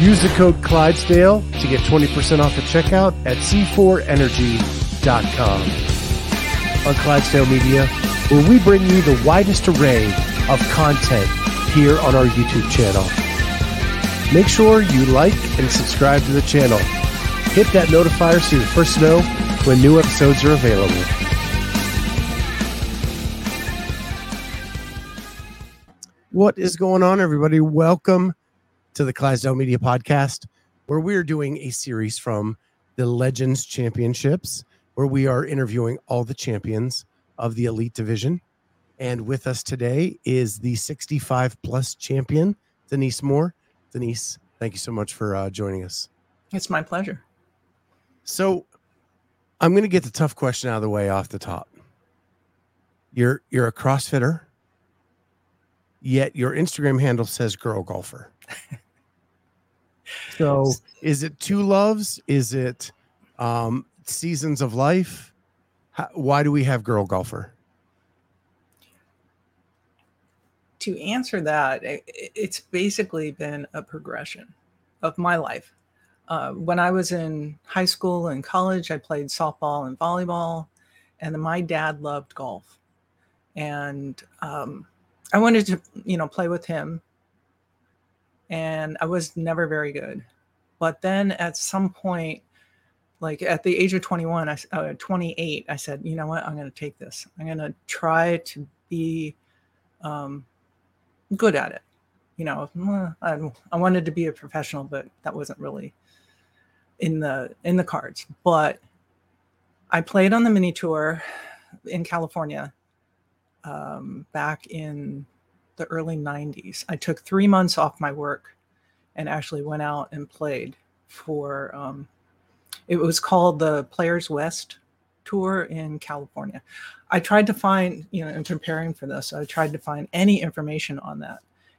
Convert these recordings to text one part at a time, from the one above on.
Use the code Clydesdale to get 20% off at checkout at c4energy.com. On Clydesdale Media, where we bring you the widest array of content here on our YouTube channel. Make sure you like and subscribe to the channel. Hit that notifier so you're first know when new episodes are available. What is going on, everybody? Welcome to the Clydesdale Media Podcast, where we are doing a series from the Legends Championships, where we are interviewing all the champions of the Elite Division. And with us today is the 65 plus champion, Denise Moore. Denise, thank you so much for uh, joining us. It's my pleasure. So, I'm going to get the tough question out of the way off the top. You're you're a CrossFitter, yet your Instagram handle says girl golfer. so, is it two loves? Is it um, seasons of life? How, why do we have girl golfer? To answer that, it, it's basically been a progression of my life. Uh, when I was in high school and college, I played softball and volleyball, and my dad loved golf, and um, I wanted to, you know, play with him, and I was never very good. But then at some point, like at the age of 21, I uh, 28, I said, you know what, I'm going to take this. I'm going to try to be um, good at it. You know, I, I wanted to be a professional, but that wasn't really in the in the cards. But I played on the mini tour in California um, back in the early 90s. I took three months off my work and actually went out and played for um, it was called the Players West tour in California. I tried to find, you know, in preparing for this, I tried to find any information on that.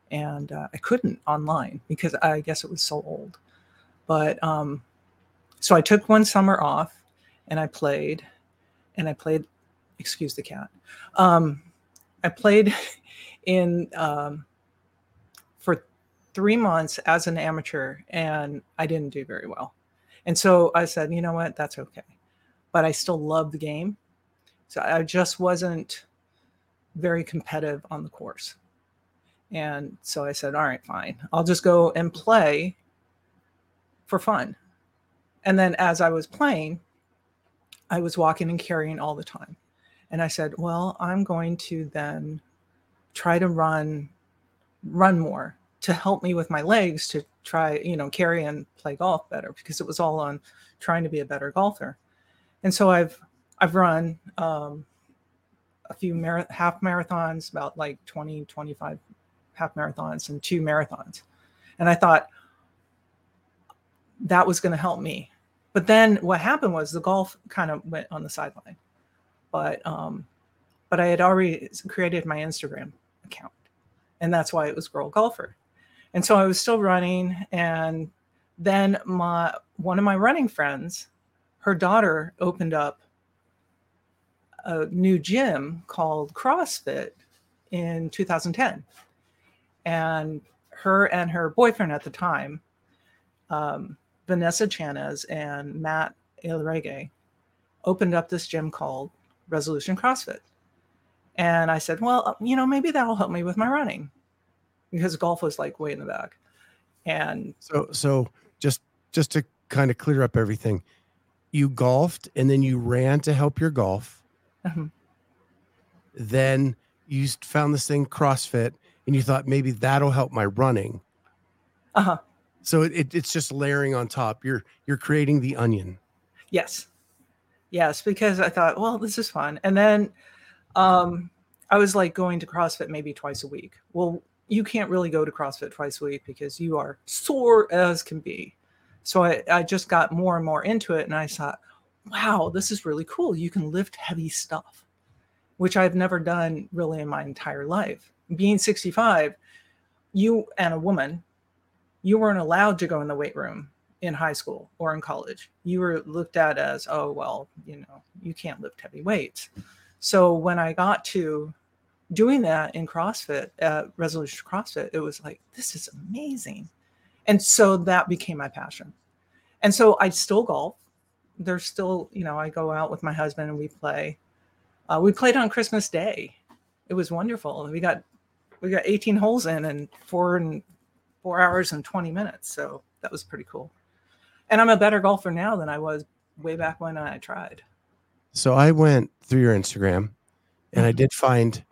And uh, I couldn't online because I guess it was so old. But um, so I took one summer off and I played and I played, excuse the cat. Um, I played in um, for three months as an amateur and I didn't do very well. And so I said, you know what, that's okay. But I still love the game. So I just wasn't very competitive on the course. And so I said, all right, fine. I'll just go and play for fun. And then as I was playing, I was walking and carrying all the time. And I said, well, I'm going to then try to run run more to help me with my legs to try, you know, carry and play golf better because it was all on trying to be a better golfer. And so I've I've run um, a few mar- half marathons, about like 20, 25 half marathons and two marathons. And I thought that was going to help me but then what happened was the golf kind of went on the sideline. But um, but I had already created my Instagram account, and that's why it was Girl Golfer. And so I was still running, and then my one of my running friends, her daughter opened up a new gym called CrossFit in 2010, and her and her boyfriend at the time um, Vanessa Chanez and Matt Ilrege opened up this gym called Resolution CrossFit. And I said, well, uh, you know, maybe that'll help me with my running because golf was like way in the back. And so, so just, just to kind of clear up everything, you golfed and then you ran to help your golf. Uh-huh. Then you found this thing CrossFit and you thought maybe that'll help my running. Uh huh. So it, it's just layering on top. You're you're creating the onion. Yes. Yes, because I thought, well, this is fun. And then um I was like going to CrossFit maybe twice a week. Well, you can't really go to CrossFit twice a week because you are sore as can be. So I, I just got more and more into it and I thought, wow, this is really cool. You can lift heavy stuff, which I've never done really in my entire life. Being 65, you and a woman you weren't allowed to go in the weight room in high school or in college. You were looked at as, oh, well, you know, you can't lift heavy weights. So when I got to doing that in CrossFit, at Resolution CrossFit, it was like, this is amazing. And so that became my passion. And so I still golf. There's still, you know, I go out with my husband and we play. Uh, we played on Christmas Day. It was wonderful. We got we got 18 holes in and four and four hours and 20 minutes. So that was pretty cool. And I'm a better golfer now than I was way back when I tried. So I went through your Instagram and I Mhm. did find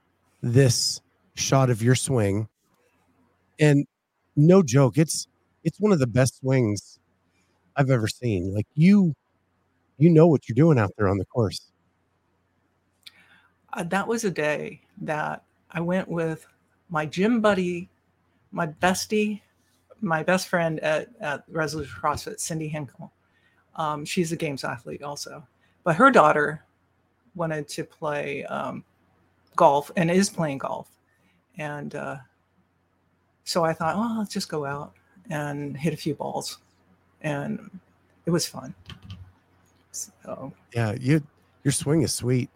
this shot of your swing. And no joke, it's it's one of the best swings I've ever seen. Like you you know what you're doing out there on the course. Uh, that was a day that I went with my gym buddy, my bestie, my best friend at, at Resolution CrossFit, Cindy Hinkle. Um, she's a games athlete also, but her daughter wanted to play um, golf and is playing golf. And uh, so I thought, well, let's just go out and hit a few balls. And it was fun. So Yeah, you your swing is sweet.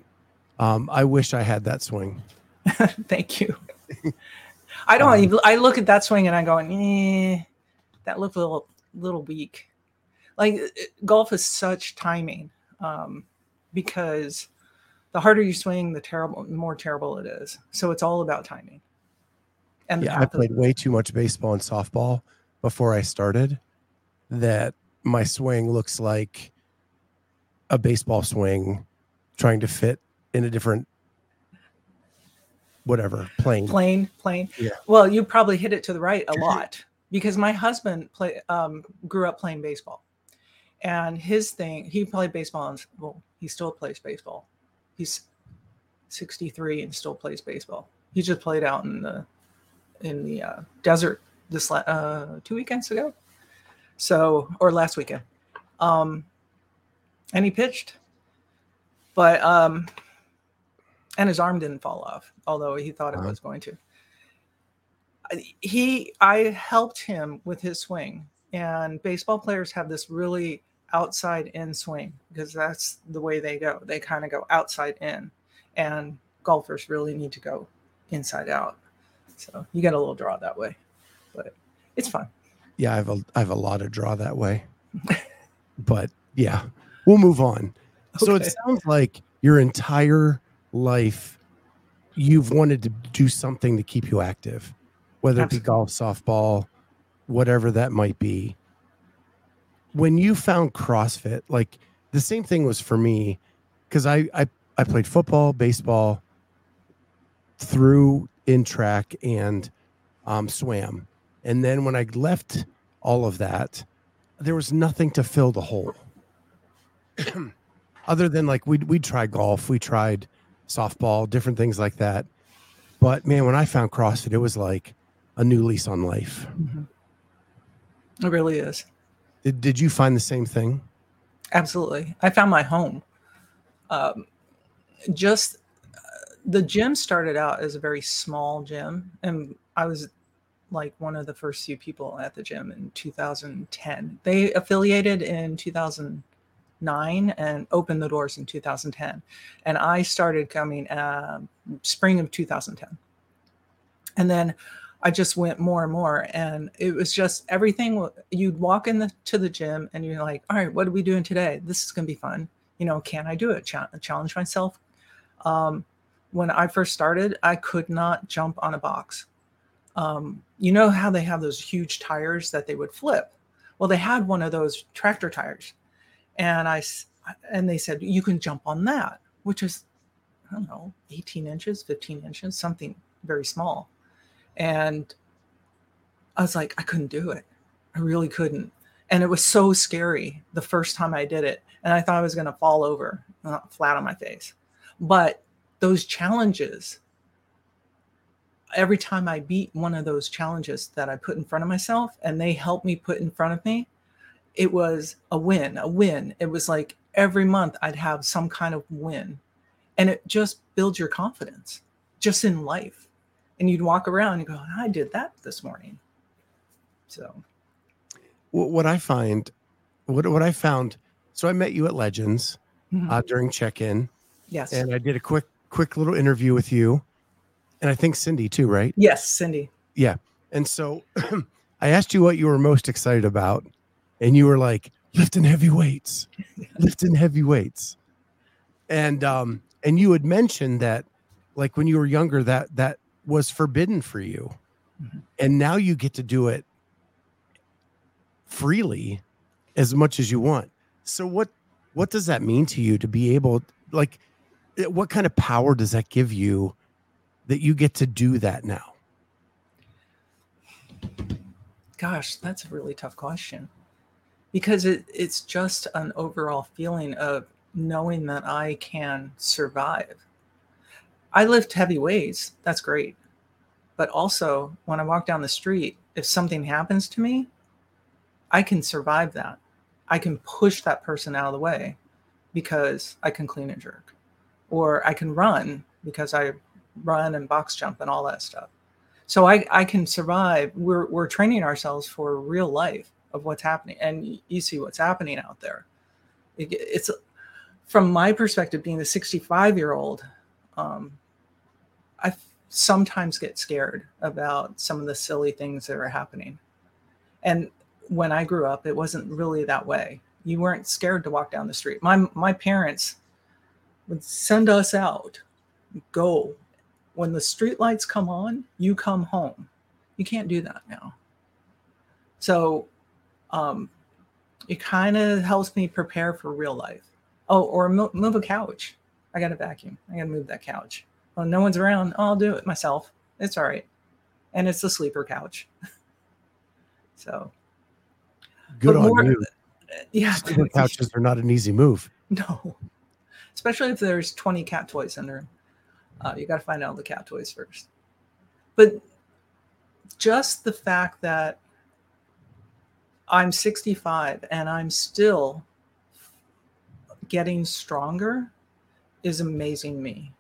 Um, I wish I had that swing. Thank you. I don't. Um, even I look at that swing and I go, eh, that looked a little little weak. Like golf is such timing, um, because the harder you swing, the terrible, the more terrible it is. So it's all about timing. And Yeah, I path of- played way too much baseball and softball before I started. That my swing looks like a baseball swing trying to fit in a different whatever plane. plane, plane. Yeah. Well, you probably hit it to the right a lot because my husband play um, grew up playing baseball, and his thing he played baseball. And, well, he still plays baseball. He's sixty three and still plays baseball. He just played out in the in the uh, desert this uh, two weekends ago, so or last weekend, um, and he pitched, but um, and his arm didn't fall off, although he thought it Wow. was going to. He, I helped him with his swing, and baseball players have this really outside in swing because that's the way they go. They kind of go outside in, and golfers really need to go inside out. So you get a little draw that way, but it's fun. Yeah, I have a I have a lot of draw that way. but yeah, we'll move on. So it sounds like your entire life you've wanted to do something to keep you active, whether it be golf, softball, whatever that might be. When you found CrossFit, like the same thing was for me, because I, I I played football, baseball, through in track and um, swam, and then when I left all of that, there was nothing to fill the hole. Other than like we we tried golf, we tried softball, different things like that. But man, when I found CrossFit, it was like a new lease on life. Mhm. It really is. Did, did you find the same thing? Absolutely. I found my home. Um, just uh, the gym started out as a very small gym, and I was like one of the first few people at the gym in 2010. They affiliated in 2009 and opened the doors in 2010. And I started coming um spring of 2010. And then I just went more and more, and it was just everything. You'd walk in the, to the gym, and you're like, "All right, what are we doing today? This is going to be fun. You know, can I do it? Cha- challenge myself." Um, when I first started, I could not jump on a box. Um, you know how they have those huge tires that they would flip? Well, they had one of those tractor tires, and I, and they said you can jump on that, which is I don't know, 18 inches, 15 inches, something very small. And I was like, I couldn't do it. I really couldn't. And it was so scary the first time I did it. And I thought I was going to fall over, uh, flat on my face. But those challenges, every time I beat one of those challenges that I put in front of myself and they helped me put in front of me, it was a win, a win. It was like every month I'd have some kind of win. And it just builds your confidence just in life. And you'd walk around and go, I did that this morning. So, What, I find, what what I found. So I met you at Legends mhm. uh, during check-in, yes. and I did a quick quick little interview with you, and I think Cindy too, right? yes, Cindy. Yeah. And so I asked you what you were most excited about, and you were like lifting heavy weights, lifting heavy weights, and um, and you had mentioned that, like when you were younger, that that was forbidden for you, mm-hmm. and now you get to do it freely, as much as you want. So what what does that mean to you to be able like eh, what kind of power does that give you that you get to do that now gosh that's a really tough question because it, it's just an overall feeling of knowing that i can survive i lift heavy weights that's great but also when i walk down the street if something happens to me i can survive that I can push that person out of the way because I can clean and jerk, or I can run because I run and box jump and all that stuff. So I, I can survive. We're, we're training ourselves for real life of what's happening. And you see what's happening out there. It, it's from my perspective, being a 65 year old, um, I sometimes get scared about some of the silly things that are happening. And when I grew up, it wasn't really that way. You weren't scared to walk down the street. My my parents would send us out, go. When the street lights come on, you come home. You can't do that now. So um, it kind of helps me prepare for real life. Oh, or move a couch. I got a vacuum. I got to move that couch. Well, no one's around. Oh, I'll do it myself. It's all right. And it's a sleeper couch. so Good on more, you. Yeah, sleeper couches are not an easy move. No, especially if there's 20 cat toys under. Uh, you got to find out the cat toys first. But just the fact that I'm 65 and I'm still getting stronger is amazing me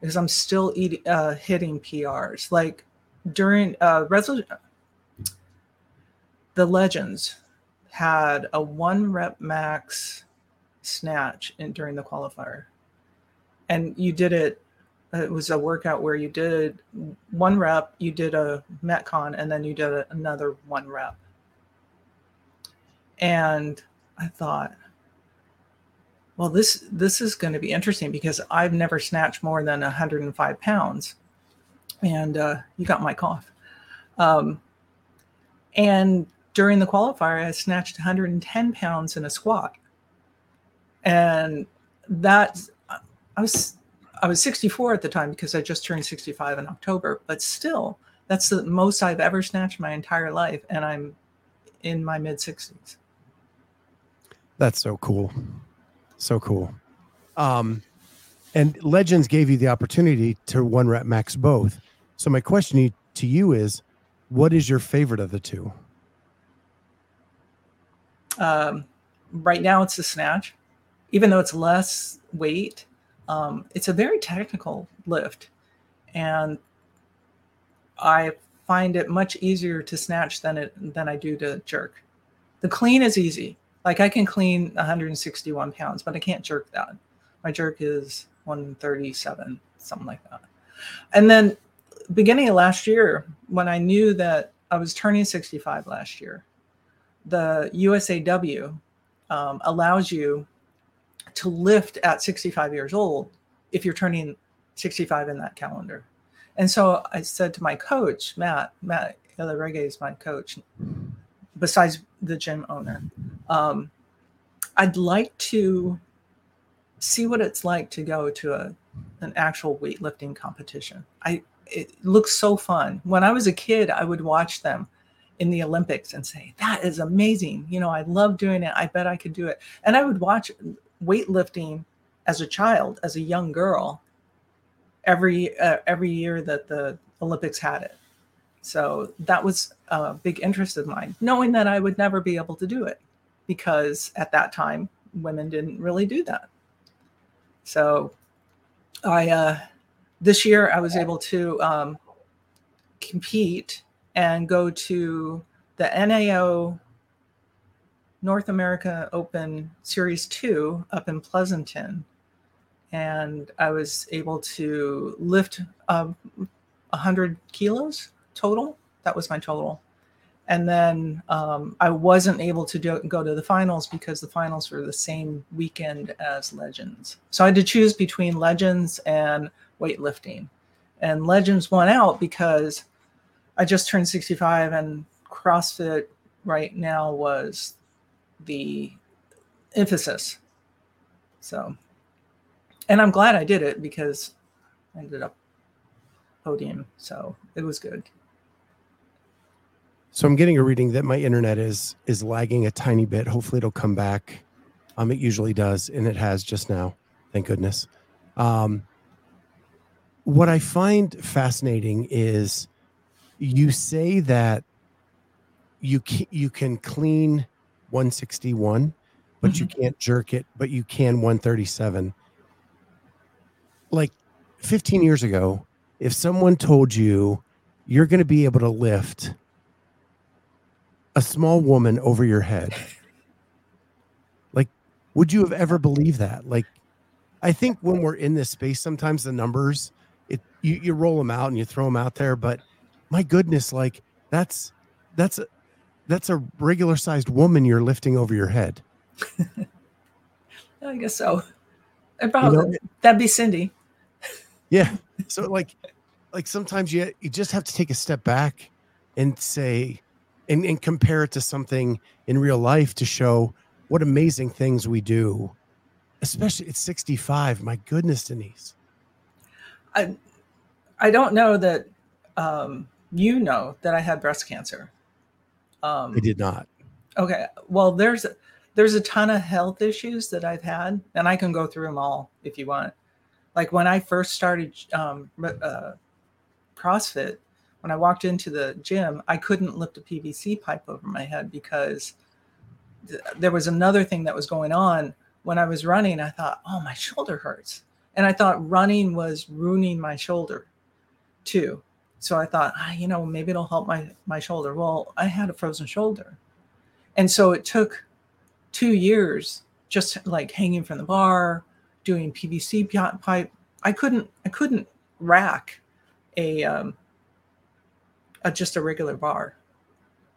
because I'm still eating, uh, hitting PRs. Like during uh, the legends had a one rep max snatch in, during the qualifier. And you did it, it was a workout where you did one rep, you did a Metcon, and then you did a, another one rep. And I thought, well, this this is going to be interesting because I've never snatched more than 105 pounds, and uh, you got my cough. Um, and during the qualifier, I snatched 110 pounds in a squat. And that I was I was 64 at the time because I just turned 65 in October, but still, that's the most I've ever snatched my entire life, and I'm in my mid 60s. That's so cool, so cool. Um, and Legends gave you the opportunity to one rep max both. So my question to you is, what is your favorite of the two? Um, right now, it's the snatch, even though it's less weight. Um, it's a very technical lift, and I find it much easier to snatch than it than I do to jerk. The clean is easy. Like I can clean 161 pounds, but I can't jerk that. My jerk is 137, something like that. And then beginning of last year, when I knew that I was turning 65 last year, the USAW um, allows you to lift at 65 years old if you're turning 65 in that calendar. And so I said to my coach, Matt, Matt Reggae is my coach, besides the gym owner. Um, I'd like to see what it's like to go to a an actual weightlifting competition. I it looks so fun. When I was a kid, I would watch them in the Olympics and say, that is amazing. You know, I love doing it. I bet I could do it. And I would watch weightlifting as a child, as a young girl, every uh, every year that the Olympics had it. So that was a big interest of mine, knowing that I would never be able to do it because at that time women didn't really do that. So I uh, this year I was able to um, compete and go to the NAO North America Open Series 2 up in Pleasanton. And I was able to lift um, 100 kilos total. That was my total. And then um, I wasn't able to do, go to the finals because the finals were the same weekend as Legends. So I had to choose between Legends and weightlifting. And Legends won out because I just turned 65 and CrossFit right now was the emphasis. So, and I'm glad I did it because I ended up podium. So it was good. So I'm getting a reading that my internet is is lagging a tiny bit. Hopefully it'll come back. Um, it usually does, and it has just now. Thank goodness. Um, what I find fascinating is you say that you can, you can clean 161, but mm-hmm. you can't jerk it, but you can 137. Like 15 years ago, if someone told you you're going to be able to lift a small woman over your head, like, would you have ever believed that? Like, I think when we're in this space, sometimes the numbers, it you, you roll them out and you throw them out there, but my goodness, like that's that's a that's a regular sized woman you're lifting over your head. I guess so. About you know, that'd be Cindy. Yeah. So like like sometimes you you just have to take a step back and say and, and compare it to something in real life to show what amazing things we do. Especially at 65. My goodness, Denise. I I don't know that um you know that I had breast cancer. Um, I did not. Okay. Well, there's there's a ton of health issues that I've had, and I can go through them all if you want. Like when I first started um, uh, CrossFit, when I walked into the gym, I couldn't lift a PVC pipe over my head because th- there was another thing that was going on. When I was running, I thought, oh, my shoulder hurts. And I thought running was ruining my shoulder too so I thought, ah, you know, maybe it'll help my my shoulder. Well, I had a frozen shoulder, and so it took two years just like hanging from the bar, doing PVC pipe. I couldn't I couldn't rack a um, a just a regular bar.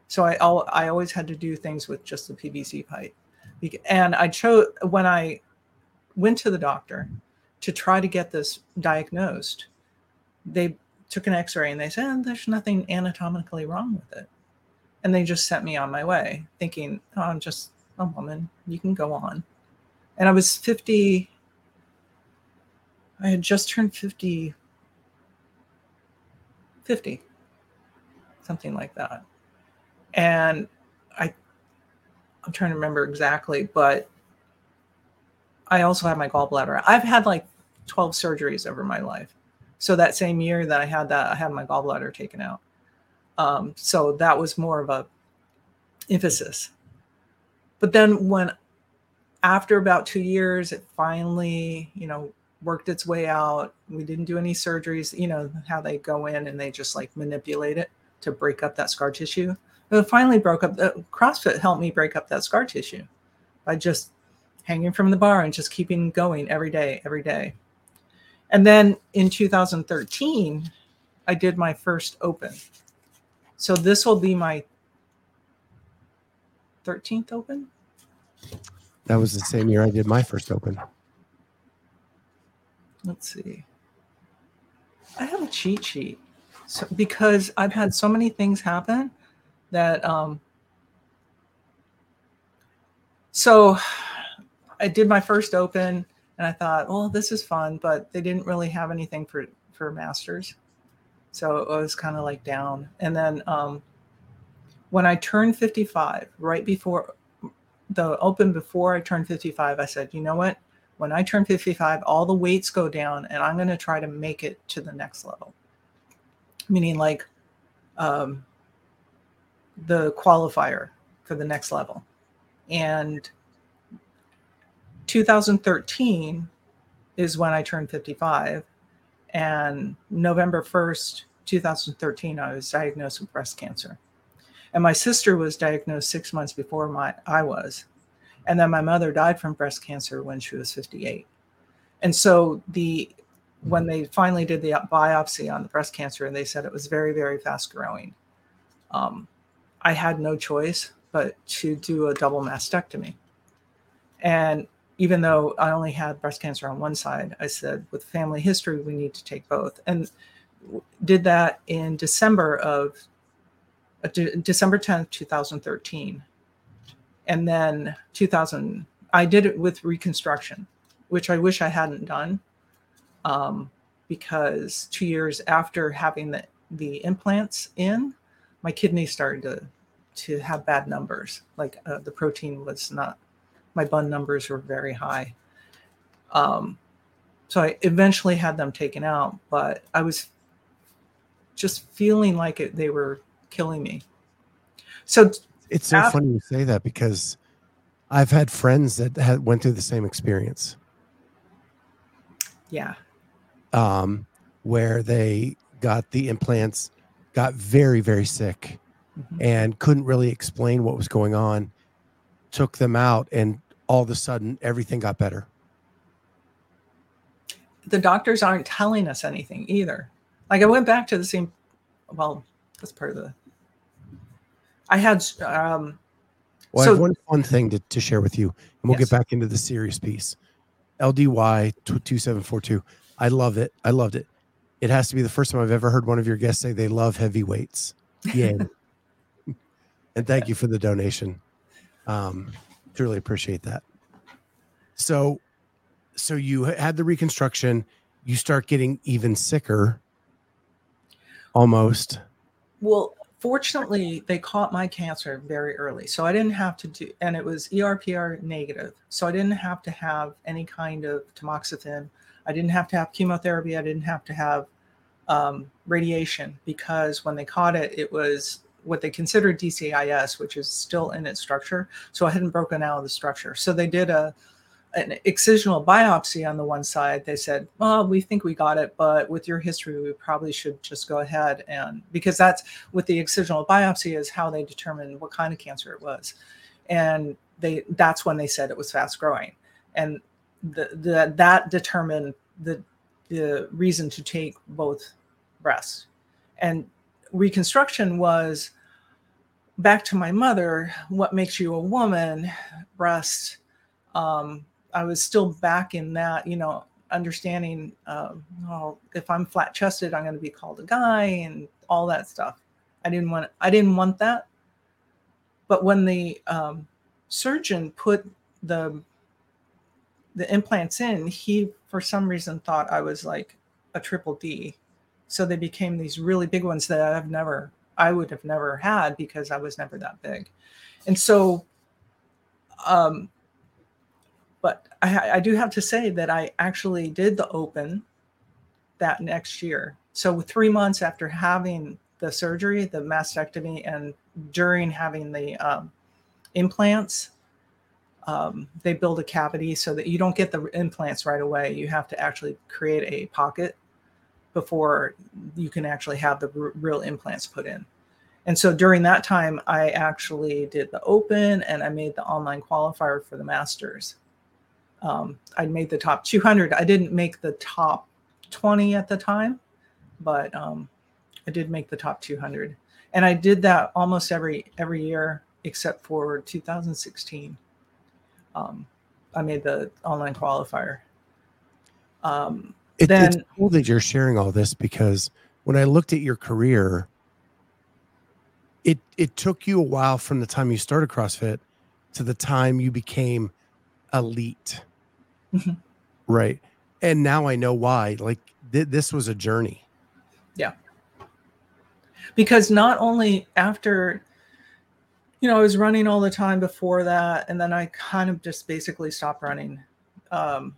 So I I always had to do things with just the PVC pipe, and I chose when I went to the doctor to try to get this diagnosed. They took an x-ray and they said oh, there's nothing anatomically wrong with it and they just sent me on my way thinking oh, i'm just a woman you can go on and i was 50 i had just turned 50 50 something like that and i i'm trying to remember exactly but i also had my gallbladder i've had like 12 surgeries over my life so that same year that I had that, I had my gallbladder taken out. Um, so that was more of a emphasis. But then when after about two years, it finally, you know, worked its way out. We didn't do any surgeries, you know, how they go in and they just like manipulate it to break up that scar tissue. But it finally broke up. The CrossFit helped me break up that scar tissue by just hanging from the bar and just keeping going every day, every day. And then in 2013, I did my first open. So this will be my 13th open. That was the same year I did my first open. Let's see. I have a cheat sheet so, because I've had so many things happen that um so I did my first open and I thought, well, this is fun, but they didn't really have anything for for masters, so it was kind of like down. And then um, when I turned 55, right before the open before I turned 55, I said, you know what? When I turn 55, all the weights go down, and I'm going to try to make it to the next level. Meaning, like um, the qualifier for the next level. And 2013 is when I turned 55. And November 1st, 2013, I was diagnosed with breast cancer. And my sister was diagnosed six months before my I was. And then my mother died from breast cancer when she was 58. And so the when they finally did the biopsy on the breast cancer and they said it was very, very fast growing. Um, I had no choice but to do a double mastectomy. And even though I only had breast cancer on one side, I said, with family history, we need to take both. And did that in December of uh, December 10th, 2013. And then 2000, I did it with reconstruction, which I wish I hadn't done um, because two years after having the, the implants in, my kidney started to, to have bad numbers. Like uh, the protein was not my BUN numbers were very high. Um, so I eventually had them taken out, but I was just feeling like it, they were killing me. So it's so after, funny you say that because I've had friends that had went through the same experience. Yeah. Um, where they got the implants, got very, very sick, mm-hmm. and couldn't really explain what was going on. Took them out, and all of a sudden everything got better. The doctors aren't telling us anything either. Like I went back to the same, well, that's part of the. I had. um Well, so, I have one fun thing to, to share with you, and we'll yes. get back into the serious piece. LDY two seven four two. I love it. I loved it. It has to be the first time I've ever heard one of your guests say they love heavy weights. Yeah. and thank you for the donation. Um, truly appreciate that. So, so you had the reconstruction. You start getting even sicker. Almost. Well, fortunately, they caught my cancer very early, so I didn't have to do, and it was ERPR negative, so I didn't have to have any kind of tamoxifen. I didn't have to have chemotherapy. I didn't have to have um, radiation because when they caught it, it was what they considered DCIS, which is still in its structure. So I hadn't broken out of the structure. So they did a an excisional biopsy on the one side. They said, "Well, we think we got it, but with your history, we probably should just go ahead and because that's with the excisional biopsy is how they determine what kind of cancer it was." And they that's when they said it was fast growing, and the, the that determined the the reason to take both breasts. And reconstruction was back to my mother what makes you a woman breast um, i was still back in that you know understanding uh, if i'm flat chested i'm going to be called a guy and all that stuff i didn't want i didn't want that but when the um, surgeon put the the implants in he for some reason thought i was like a triple d so they became these really big ones that I've never, I would have never had because I was never that big. And so, um, but I, I do have to say that I actually did the open that next year. So three months after having the surgery, the mastectomy, and during having the um, implants, um, they build a cavity so that you don't get the implants right away. You have to actually create a pocket before you can actually have the r- real implants put in. And so during that time, I actually did the open and I made the online qualifier for the masters. Um, I made the top 200. I didn't make the top 20 at the time, but um, I did make the top 200. And I did that almost every every year except for 2016. Um, I made the online qualifier. Um, it, then, it's cool that you're sharing all this because when I looked at your career, it it took you a while from the time you started CrossFit to the time you became elite, mm-hmm. right? And now I know why. Like th- this was a journey. Yeah. Because not only after, you know, I was running all the time before that, and then I kind of just basically stopped running. Um,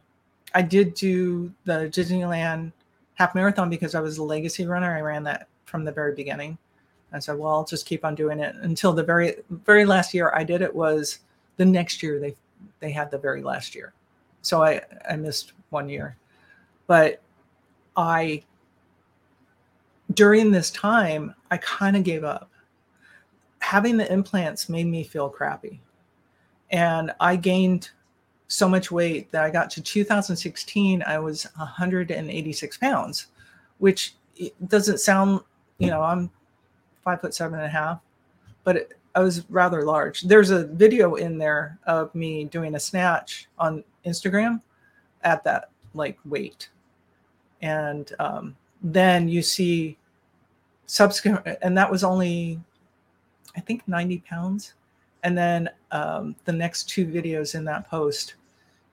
I did do the Disneyland half marathon because I was a legacy runner. I ran that from the very beginning. I said, well, I'll just keep on doing it until the very very last year I did it was the next year they they had the very last year. So I I missed one year. But I during this time I kind of gave up. Having the implants made me feel crappy. And I gained so much weight that I got to 2016, I was 186 pounds, which doesn't sound, you know, I'm five foot seven and a half, but it, I was rather large. There's a video in there of me doing a snatch on Instagram at that like weight. And um, then you see subsequent, and that was only, I think, 90 pounds. And then um, the next two videos in that post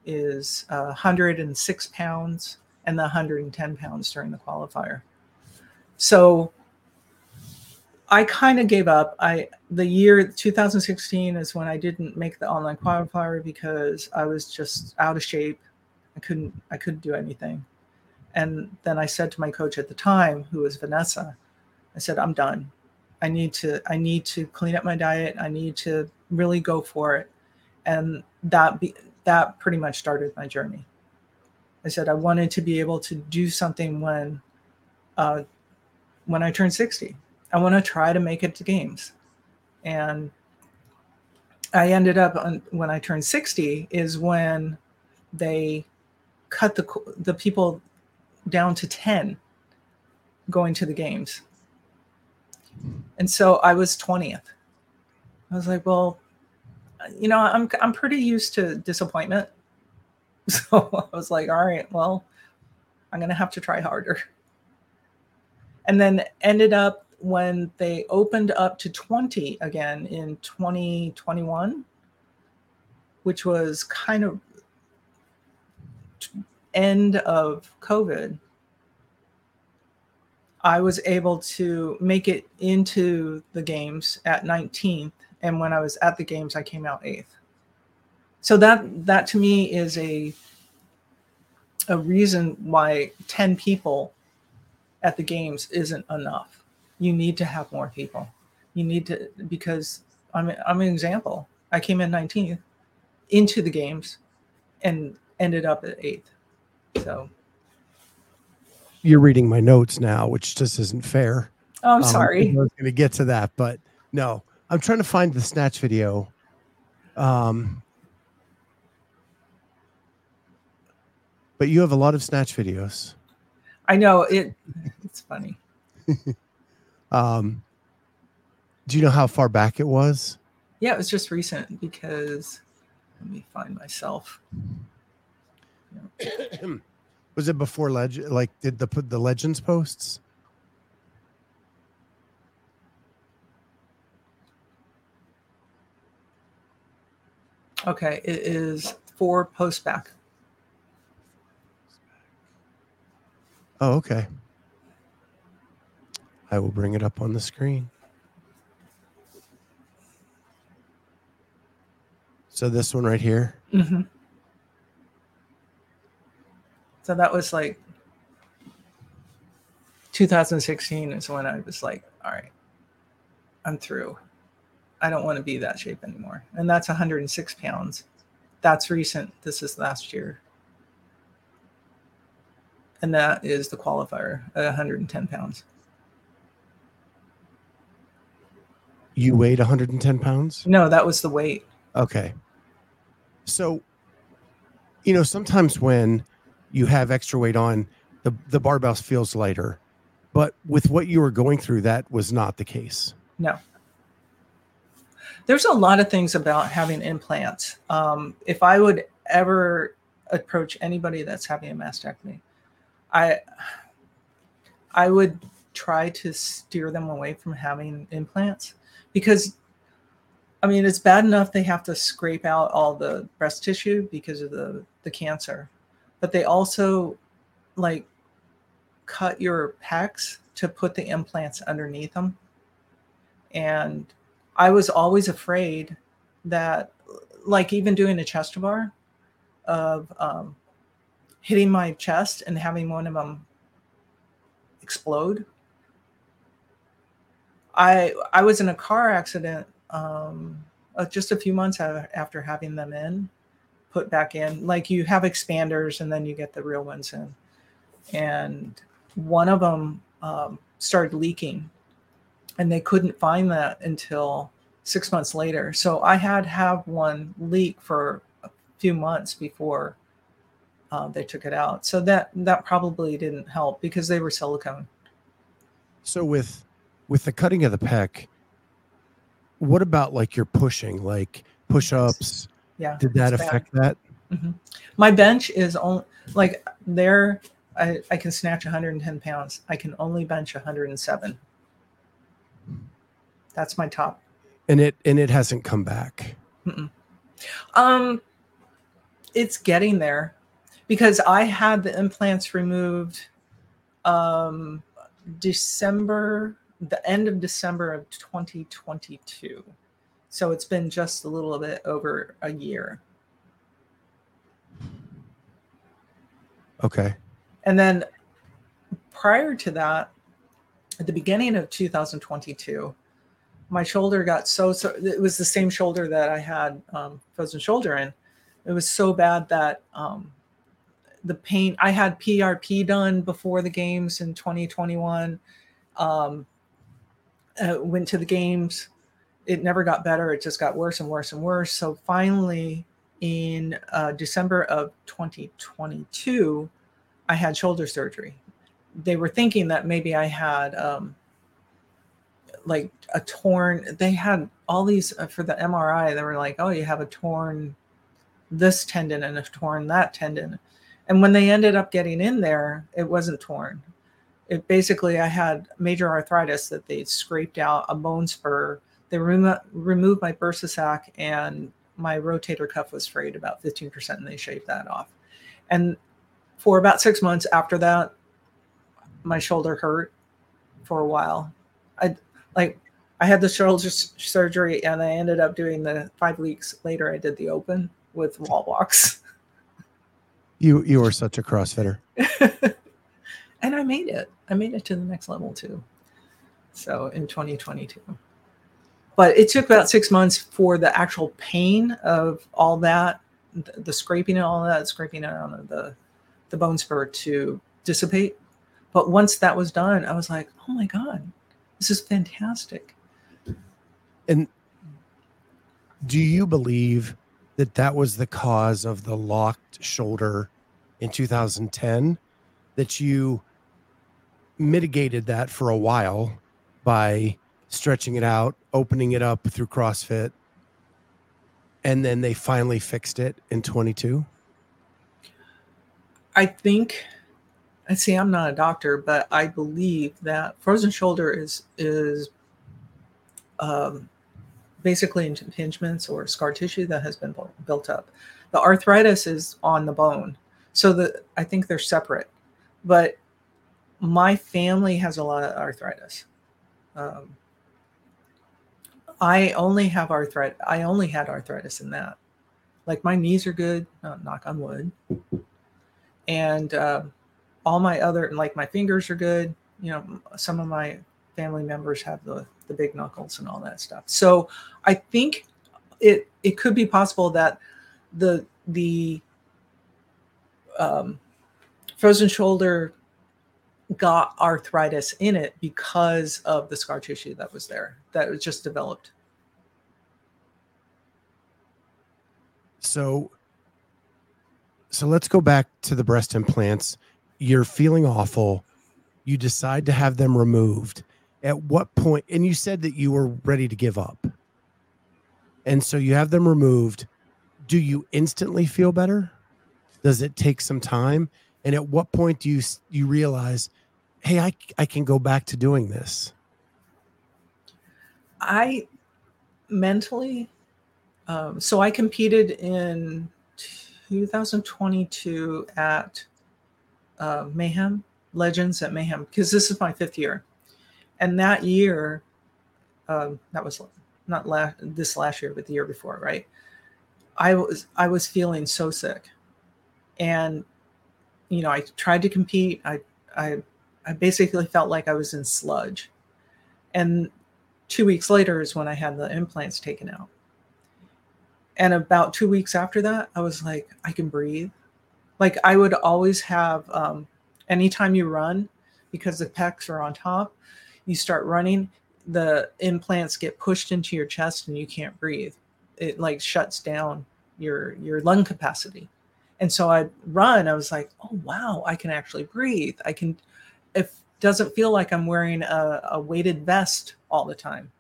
is uh, 106 pounds and the 110 pounds during the qualifier. So I kind of gave up. I the year 2016 is when I didn't make the online qualifier because I was just out of shape. I couldn't I couldn't do anything. And then I said to my coach at the time, who was Vanessa, I said, I'm done. I need to I need to clean up my diet. I need to really go for it. And that be, that pretty much started my journey. I said I wanted to be able to do something when uh, when I turned 60 I want to try to make it to games. And I ended up on, when I turned 60 is when they cut the the people down to 10 going to the games. And so I was 20th. I was like, well, you know, I'm I'm pretty used to disappointment. So I was like, all right, well, I'm going to have to try harder. And then ended up when they opened up to 20 again in 2021, which was kind of end of COVID, I was able to make it into the games at 19th. And when I was at the games, I came out eighth. So that that to me is a a reason why 10 people at the games isn't enough you need to have more people. You need to because I'm I'm an example. I came in 19th into the games and ended up at eighth. So you're reading my notes now, which just isn't fair. Oh, I'm um, sorry. I was going to get to that, but no, I'm trying to find the snatch video. Um, but you have a lot of snatch videos. I know it. It's funny. Um, do you know how far back it was? Yeah, it was just recent because let me find myself. was it before legend? Like, did the put the legends posts? Okay, it is four posts back. Oh, okay. I will bring it up on the screen. So this one right here. Mm-hmm. So that was like 2016 is when I was like, all right, I'm through. I don't want to be that shape anymore. And that's 106 pounds. That's recent. This is last year. And that is the qualifier at 110 pounds. you weighed 110 pounds? No, that was the weight. Okay. So, you know, sometimes when you have extra weight on, the, the barbell feels lighter. But with what you were going through, that was not the case. No. There's a lot of things about having implants. Um, if I would ever approach anybody that's having a mastectomy, I I would try to steer them away from having implants because I mean, it's bad enough they have to scrape out all the breast tissue because of the the cancer, but they also like cut your pecs to put the implants underneath them. And I was always afraid that, like, even doing a chest bar, of um, hitting my chest and having one of them explode I I was in a car accident um, uh, just a few months after having them in, put back in. Like you have expanders and then you get the real ones in, and one of them um, started leaking, and they couldn't find that until six months later. So I had have one leak for a few months before uh, they took it out. So that that probably didn't help because they were silicone. So with with the cutting of the pec, what about like your pushing, like push ups? Yeah. Did that it's bad. affect that? My bench is only like there. I, I can snatch 110 pounds. I can only bench 107. That's my top. And it and it hasn't come back. Um, it's getting there because I had the implants removed um December, the end of December of 2022. So it's been just a little bit over a year. Okay. And then prior to that, at the beginning of 2022, my shoulder got so so it was the same shoulder that I had um, frozen shoulder in. It was so bad that um, the pain. I had PRP done before the games in 2021. Um, uh, went to the games. It never got better. It just got worse and worse and worse. So finally, in uh, December of 2022, I had shoulder surgery. They were thinking that maybe I had um, like a torn. They had all these uh, for the MRI. They were like, "Oh, you have a torn this tendon and a torn that tendon." And when they ended up getting in there, it wasn't torn. It basically, I had major arthritis that they scraped out a bone spur. They remo- removed my bursa sac and my rotator cuff was frayed about 15%, and they shaved that off. And for about six months after that, my shoulder hurt for a while. I like I had the shoulder s- surgery, and I ended up doing the five weeks later. I did the open with wall walks, You you were such a CrossFitter. and I made it. I made it to the next level too. So in 2022, but it took about six months for the actual pain of all that, the, the scraping and all that, scraping on the the bone spur to dissipate. But once that was done, I was like, oh my god, this is fantastic. And do you believe that that was the cause of the locked shoulder in 2010? That you mitigated that for a while by stretching it out, opening it up through CrossFit, and then they finally fixed it in 22? I think I see I'm not a doctor, but I believe that frozen shoulder is is um, basically impingements or scar tissue that has been built up. The arthritis is on the bone, so the I think they're separate. But my family has a lot of arthritis. Um, I only have arthritis. I only had arthritis in that. Like my knees are good. Uh, knock on wood and uh, all my other like my fingers are good you know some of my family members have the the big knuckles and all that stuff so i think it it could be possible that the the um, frozen shoulder got arthritis in it because of the scar tissue that was there that was just developed So so let's go back to the breast implants. You're feeling awful. You decide to have them removed. At what point and you said that you were ready to give up. And so you have them removed. Do you instantly feel better? Does it take some time? And at what point do you you realize, "Hey, I I can go back to doing this?" I mentally, um, so I competed in 2022 at uh, Mayhem Legends at Mayhem because this is my fifth year, and that year, um, that was not last this last year, but the year before, right? I was I was feeling so sick, and you know I tried to compete. I I I basically felt like I was in sludge, and two weeks later is when I had the implants taken out. And about two weeks after that, I was like, I can breathe. Like I would always have, um, anytime you run, because the pecs are on top, you start running, the implants get pushed into your chest and you can't breathe. It like shuts down your your lung capacity. And so I'd run, I was like, oh wow, I can actually breathe. I can if doesn't feel like I'm wearing a, a weighted vest all the time.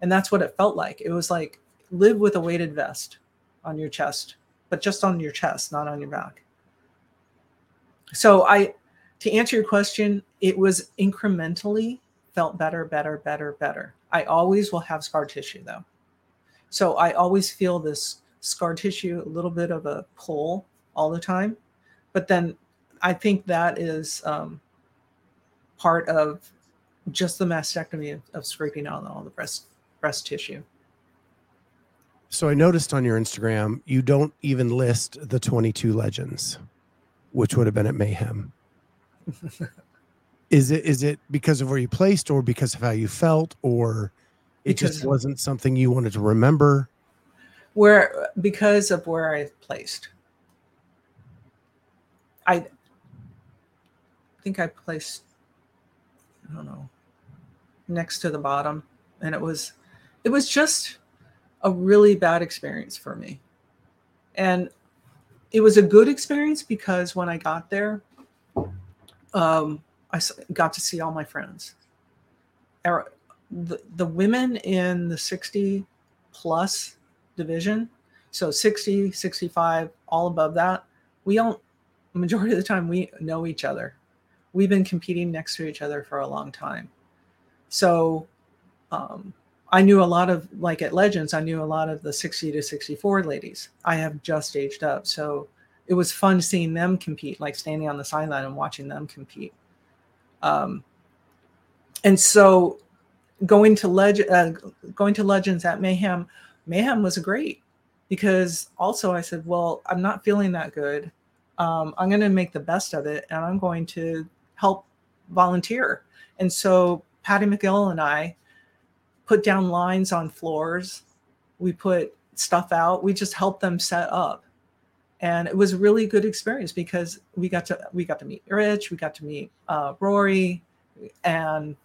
And that's what it felt like. It was like live with a weighted vest on your chest, but just on your chest, not on your back. So I to answer your question, it was incrementally felt better, better, better, better. I always will have scar tissue though. So I always feel this scar tissue, a little bit of a pull all the time. But then I think that is um, part of just the mastectomy of, of scraping out all the breast breast tissue. So I noticed on your Instagram you don't even list the 22 legends, which would have been at Mayhem. is it is it because of where you placed or because of how you felt or it because just wasn't something you wanted to remember? Where because of where I placed. I think I placed I don't know next to the bottom and it was it was just a really bad experience for me. And it was a good experience because when I got there, um, I got to see all my friends. The, the women in the 60 plus division, so 60, 65, all above that, we don't, majority of the time, we know each other. We've been competing next to each other for a long time. So um, I knew a lot of, like at Legends, I knew a lot of the 60 to 64 ladies. I have just aged up. So it was fun seeing them compete, like standing on the sideline and watching them compete. Um, and so going to legend, uh, going to Legends at Mayhem, Mayhem was great because also I said, well, I'm not feeling that good. Um, I'm going to make the best of it, and I'm going to help volunteer. And so Patty McGill and I put down lines on floors. We put stuff out. We just helped them set up. And it was a really good experience because we got to we got to meet Rich, we got to meet uh, Rory, and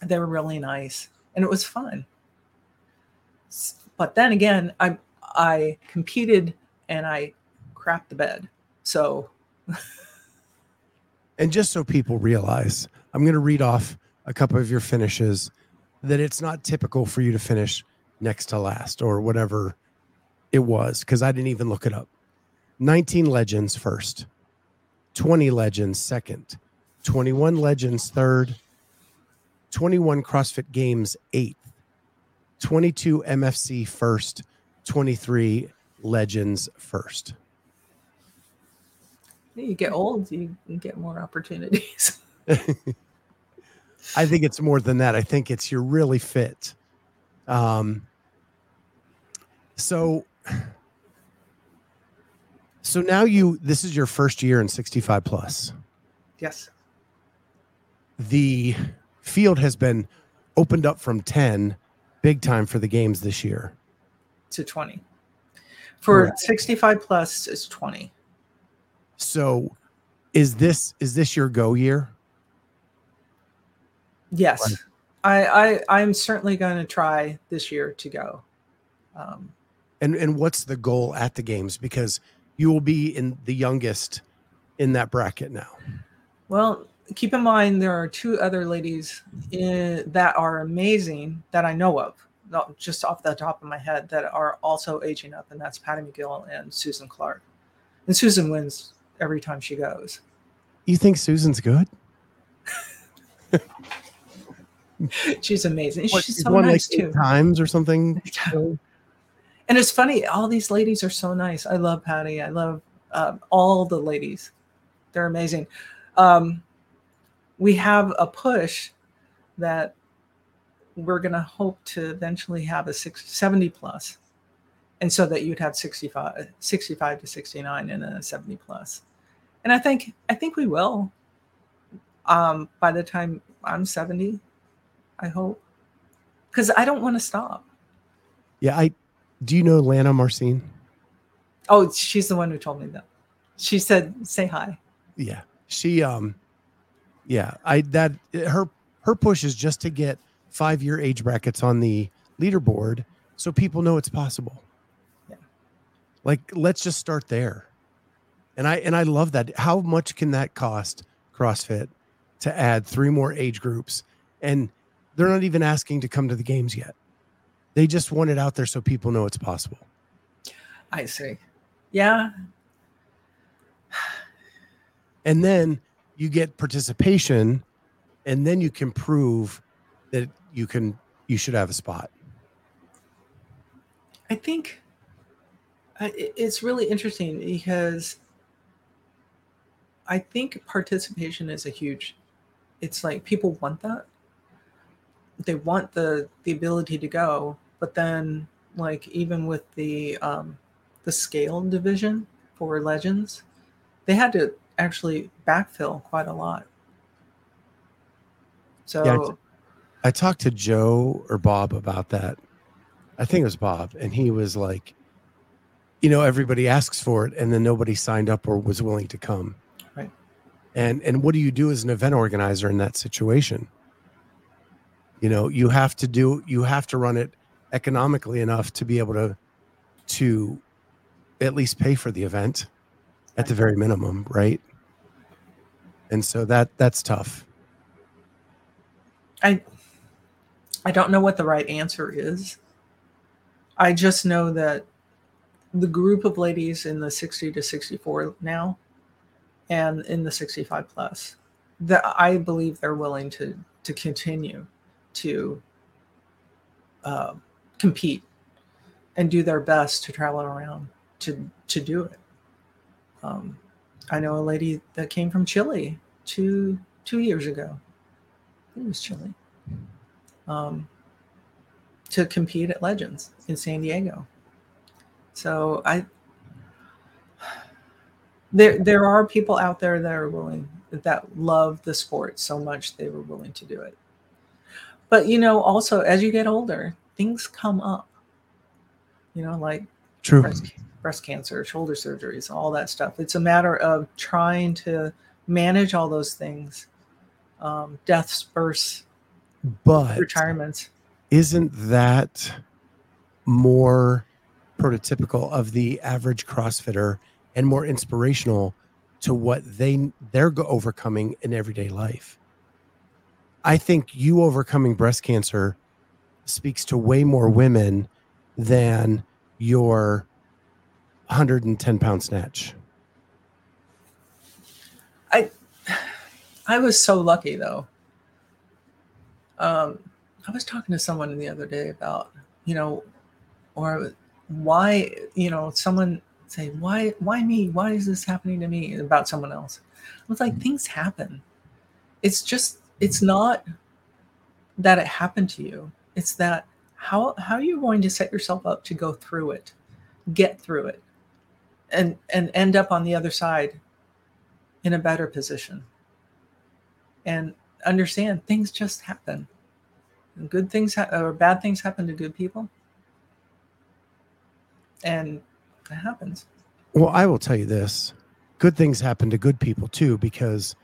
they were really nice, and it was fun. But then again, I I competed and I crapped the bed. So, and just so people realize, I'm going to read off a couple of your finishes that it's not typical for you to finish next to last or whatever it was because I didn't even look it up. 19 legends first, 20 legends second, 21 legends third, 21 CrossFit Games eighth, 22 MFC first, 23 legends first. You get old, you get more opportunities. I think it's more than that. I think it's you're really fit. Um, so, so now you this is your first year in 65 plus. Yes. The field has been opened up from 10 big time for the games this year to 20. For 65 plus is 20. So is this is this your go year? Yes, I, I I'm certainly going to try this year to go. Um, and and what's the goal at the games? Because you will be in the youngest in that bracket now. Well, keep in mind there are two other ladies in, that are amazing that I know of, not just off the top of my head, that are also aging up, and that's Patty McGill and Susan Clark. And Susan wins every time she goes. You think Susan's good? she's amazing. What, she's so won nice like too. Times or something. and it's funny. All these ladies are so nice. I love Patty. I love um, all the ladies. They're amazing. Um, we have a push that we're going to hope to eventually have a six, 70 plus and so that you'd have 65 65 to 69 and a 70 plus and i think i think we will um, by the time i'm 70 I hope, because I don't want to stop. Yeah, I do. You know Lana Marcin? Oh, she's the one who told me that. She said, "Say hi." Yeah, she um, yeah, I that her her push is just to get five year age brackets on the leaderboard so people know it's possible. Yeah, like let's just start there. And I and I love that. How much can that cost CrossFit to add three more age groups? And they're not even asking to come to the games yet. They just want it out there so people know it's possible. I see. Yeah. And then you get participation and then you can prove that you can you should have a spot. I think uh, it's really interesting because I think participation is a huge. It's like people want that. They want the the ability to go, but then like even with the um, the scale division for legends, they had to actually backfill quite a lot. So Yeah, it's- I talked to Joe or Bob about that. I think it was Bob, and he was like, you know, everybody asks for it, and then nobody signed up or was willing to come. And and what do you do as an event organizer in that situation? You know, you have to do you have to run it economically enough to be able to to at least pay for the event at the very minimum, right? And so that that's tough. I I don't know what the right answer is. I just know that the group of ladies in the 60 to 64 now and in the 65 plus that I believe they're willing to to continue to uh, compete and do their best to travel around to to do it. Um, I know a lady that came from Chile two two years ago. It was Chile. Um, to compete at Legends in San Diego. So I there there are people out there that are willing that love the sport so much they were willing to do it. But you know, also as you get older, things come up. You know, like True. breast, breast cancer, shoulder surgeries, all that stuff. It's a matter of trying to manage all those things. Um, deaths, births, But retirements. isn't that more prototypical of the average crossfitter and more inspirational to what they they're overcoming in everyday life i think you overcoming breast cancer speaks to way more women than your 110 pound snatch I was so lucky though. Um, I was talking to someone the other day about, you know, or why, you know, someone say, why, why me? Why is this happening to me about someone else? I was like, mm-hmm. things happen. It's just, it's not that it happened to you. It's that how how are you going to set yourself up to go through it, get through it, and and end up on the other side in a better position and understand things just happen. And good things ha- or bad things happen to good people, and it happens. Well, I will tell you this. Good things happen to good people too, because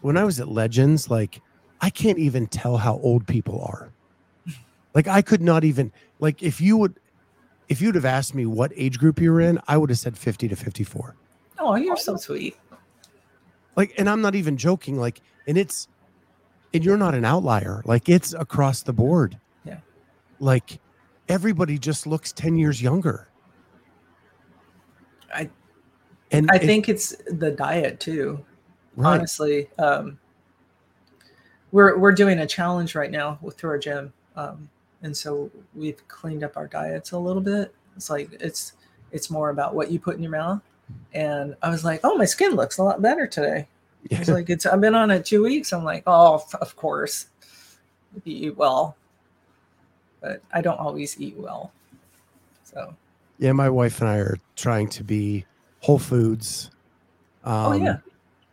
when I was at Legends, like I can't even tell how old people are. Like I could not even like if you would if you'd have asked me what age group you were in, I would have said 50 to 54. Oh, you're so sweet. Like, and I'm not even joking, like, and it's and you're not an outlier. Like it's across the board. Yeah. Like everybody just looks 10 years younger. I and I it- think it's the diet too. right. honestly um, we're we're doing a challenge right now with through our gym um, and so we've cleaned up our diets a little bit it's like it's it's more about what you put in your mouth and i was like oh my skin looks a lot better today Yeah. it's like it's i've been on it two weeks i'm like oh of course you eat well but i don't always eat well so Yeah, my wife and I are trying to be Whole Foods. Um, Oh, yeah.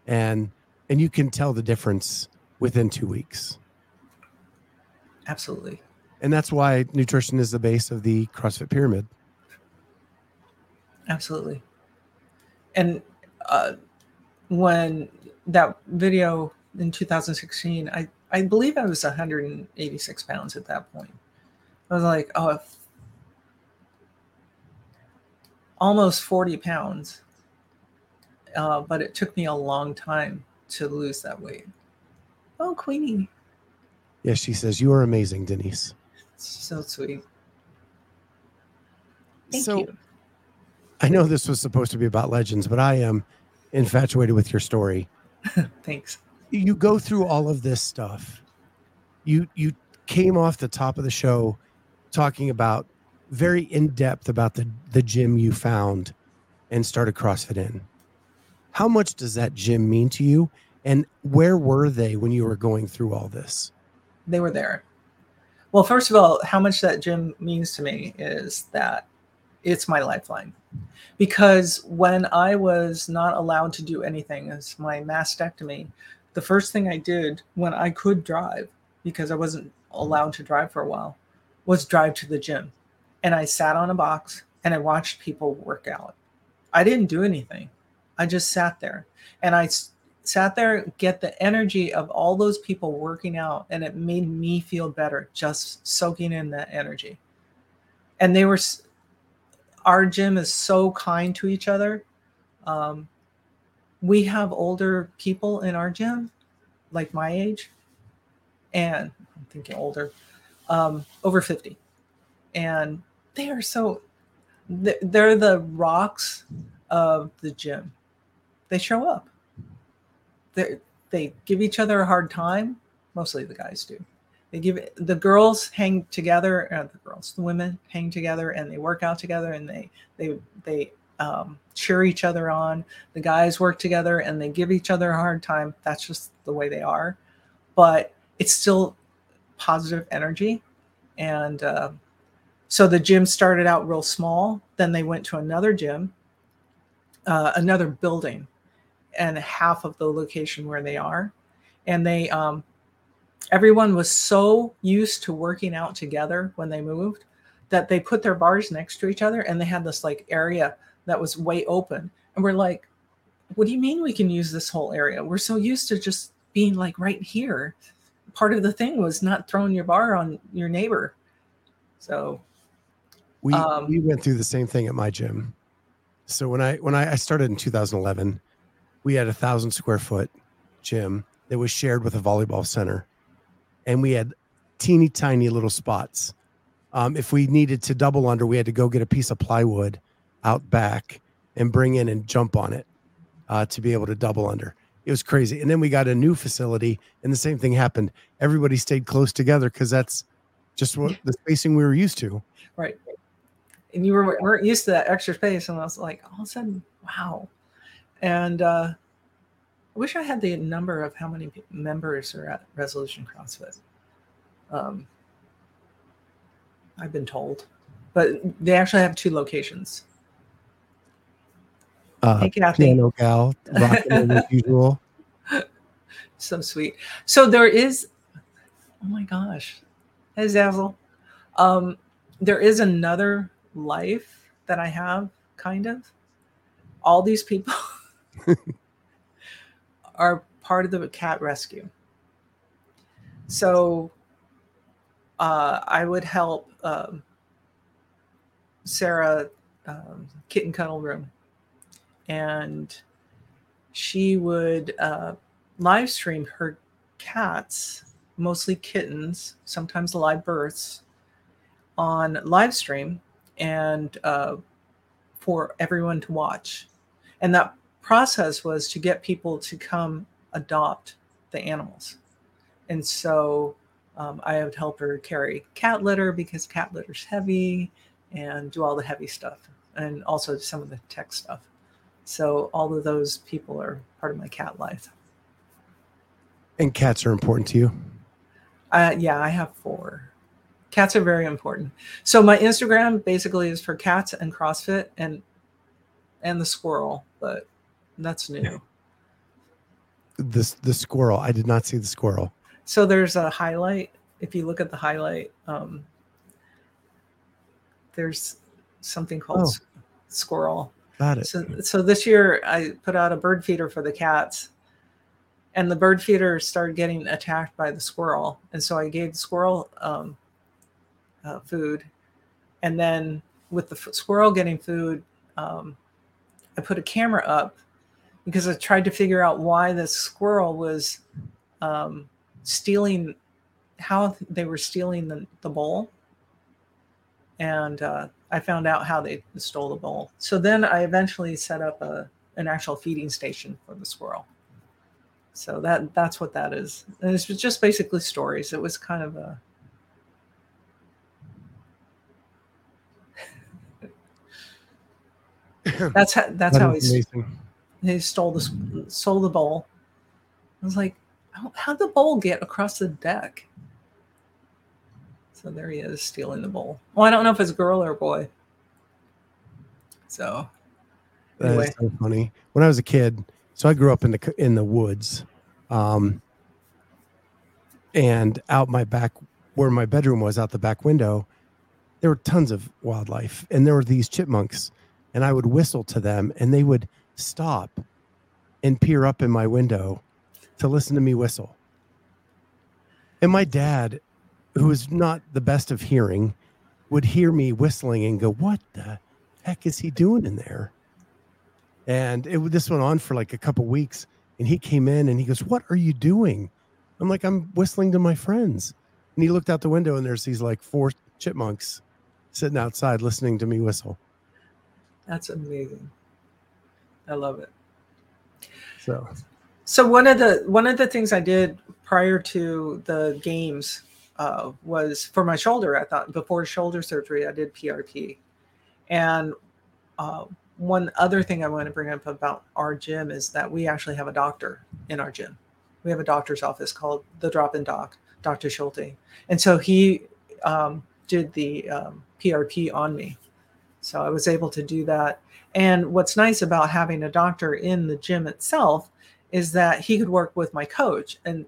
and and you can tell the difference within two weeks, absolutely and that's why nutrition is the base of the CrossFit pyramid. Absolutely. And uh, when that video in 2016, I, I believe I was 186 pounds at that point. I was like, oh, if- almost 40 pounds. Uh, but it took me a long time to lose that weight. Oh, Queenie. Yes, she says you are amazing, Denise. So sweet. Thank so you. I know this was supposed to be about legends, but I am infatuated with your story. Thanks. You go through all of this stuff. You you came off the top of the show talking about very in depth about the the gym you found and started CrossFit in. How much does that gym mean to you? And where were they when you were going through all this? They were there. Well, first of all, how much that gym means to me is that it's my lifeline. Because when I was not allowed to do anything as my mastectomy, the first thing I did when I could drive, because I wasn't allowed to drive for a while, was drive to the gym. And I sat on a box and I watched people work out. I didn't do anything. I just sat there and I s- sat there, get the energy of all those people working out, and it made me feel better just soaking in that energy. And they were, s- our gym is so kind to each other. Um, we have older people in our gym, like my age, and I'm thinking older, um, over 50. And they are so, they're the rocks of the gym. They show up. They they give each other a hard time. Mostly the guys do. They give the girls hang together. Uh, the girls, the women hang together, and they work out together, and they they they um, cheer each other on. The guys work together, and they give each other a hard time. That's just the way they are. But it's still positive energy, and uh, so the gym started out real small. Then they went to another gym, uh, another building, and half of the location where they are, and they um, everyone was so used to working out together when they moved that they put their bars next to each other and they had this like area that was way open. And we're like what do you mean we can use this whole area? We're so used to just being like right here. Part of the thing was not throwing your bar on your neighbor. So We Um, we went through the same thing at my gym. So when I when I, I started in 2011, we had a thousand square foot gym that was shared with a volleyball center, and we had teeny tiny little spots. Um, if we needed to double under, we had to go get a piece of plywood out back and bring in and jump on it uh, to be able to double under. It was crazy. And then we got a new facility, and the same thing happened. Everybody stayed close together because that's just what the spacing we were used to. Right. And you were, weren't used to that extra space. And I was like, all of a sudden, wow. And uh, I wish I had the number of how many members are at Resolution CrossFit. Um, I've been told, but they actually have two locations. Uh, Hey, Kathy. piano gal, rocking as usual. So sweet. So there is, oh my gosh, hey Zazzle. Um, there is another life that I have, kind of. All these people are part of the cat rescue. So uh, I would help um, Sarah um, kitten cuddle room, and she would uh, live stream her cats, mostly kittens, sometimes live births, on live stream and uh, for everyone to watch. And that process was to get people to come adopt the animals. And so um, I would help her carry cat litter because cat litter's heavy and do all the heavy stuff and also some of the tech stuff. So all of those people are part of my cat life. And cats are important to you. Uh, yeah, I have four. Cats are very important. So my Instagram basically is for cats and CrossFit and and the squirrel, but that's new. The the squirrel. I did not see the squirrel. So there's a highlight. If you look at the highlight, um, there's something called Oh. squirrel. Got it. So, so this year I put out a bird feeder for the cats, and the bird feeder started getting attacked by the squirrel, and so I gave the squirrel um, uh, food, and then with the f- squirrel getting food, um, I put a camera up because I tried to figure out why the squirrel was um, stealing, how they were stealing the, the bowl, and uh, I found out how they stole the bowl. So then I eventually set up a an actual feeding station for the squirrel. So that that's what that is. And it's just basically stories. It was kind of a that's how that's That how is he amazing. he stole the stole the bowl. I was like, how, how'd the bowl get across the deck? So there he is stealing the bowl. Well, I don't know if it's a girl or a boy. So That is Anyway. so funny. When I was a kid, so I grew up in the in the woods, um, and out my back where my bedroom was, out the back window, there were tons of wildlife, and there were these chipmunks, and I would whistle to them, and they would stop and peer up in my window to listen to me whistle. And my dad, who was not the best of hearing, would hear me whistling and go, "What the heck is he doing in there?" And it this went on for like a couple weeks. And he came in and he goes, What are you doing? I'm like, I'm whistling to my friends. And he looked out the window and there's these like four chipmunks sitting outside listening to me whistle. That's amazing. I love it. So So one of the one of the things I did prior to the games uh, was for my shoulder. I thought before shoulder surgery, I did PRP, and uh, one other thing I want to bring up about our gym is that we actually have a doctor in our gym. We have a doctor's office called the Drop In Doc, Dr. Schulte, and so he um, did the um, PRP on me. So I was able to do that. And what's nice about having a doctor in the gym itself is that he could work with my coach and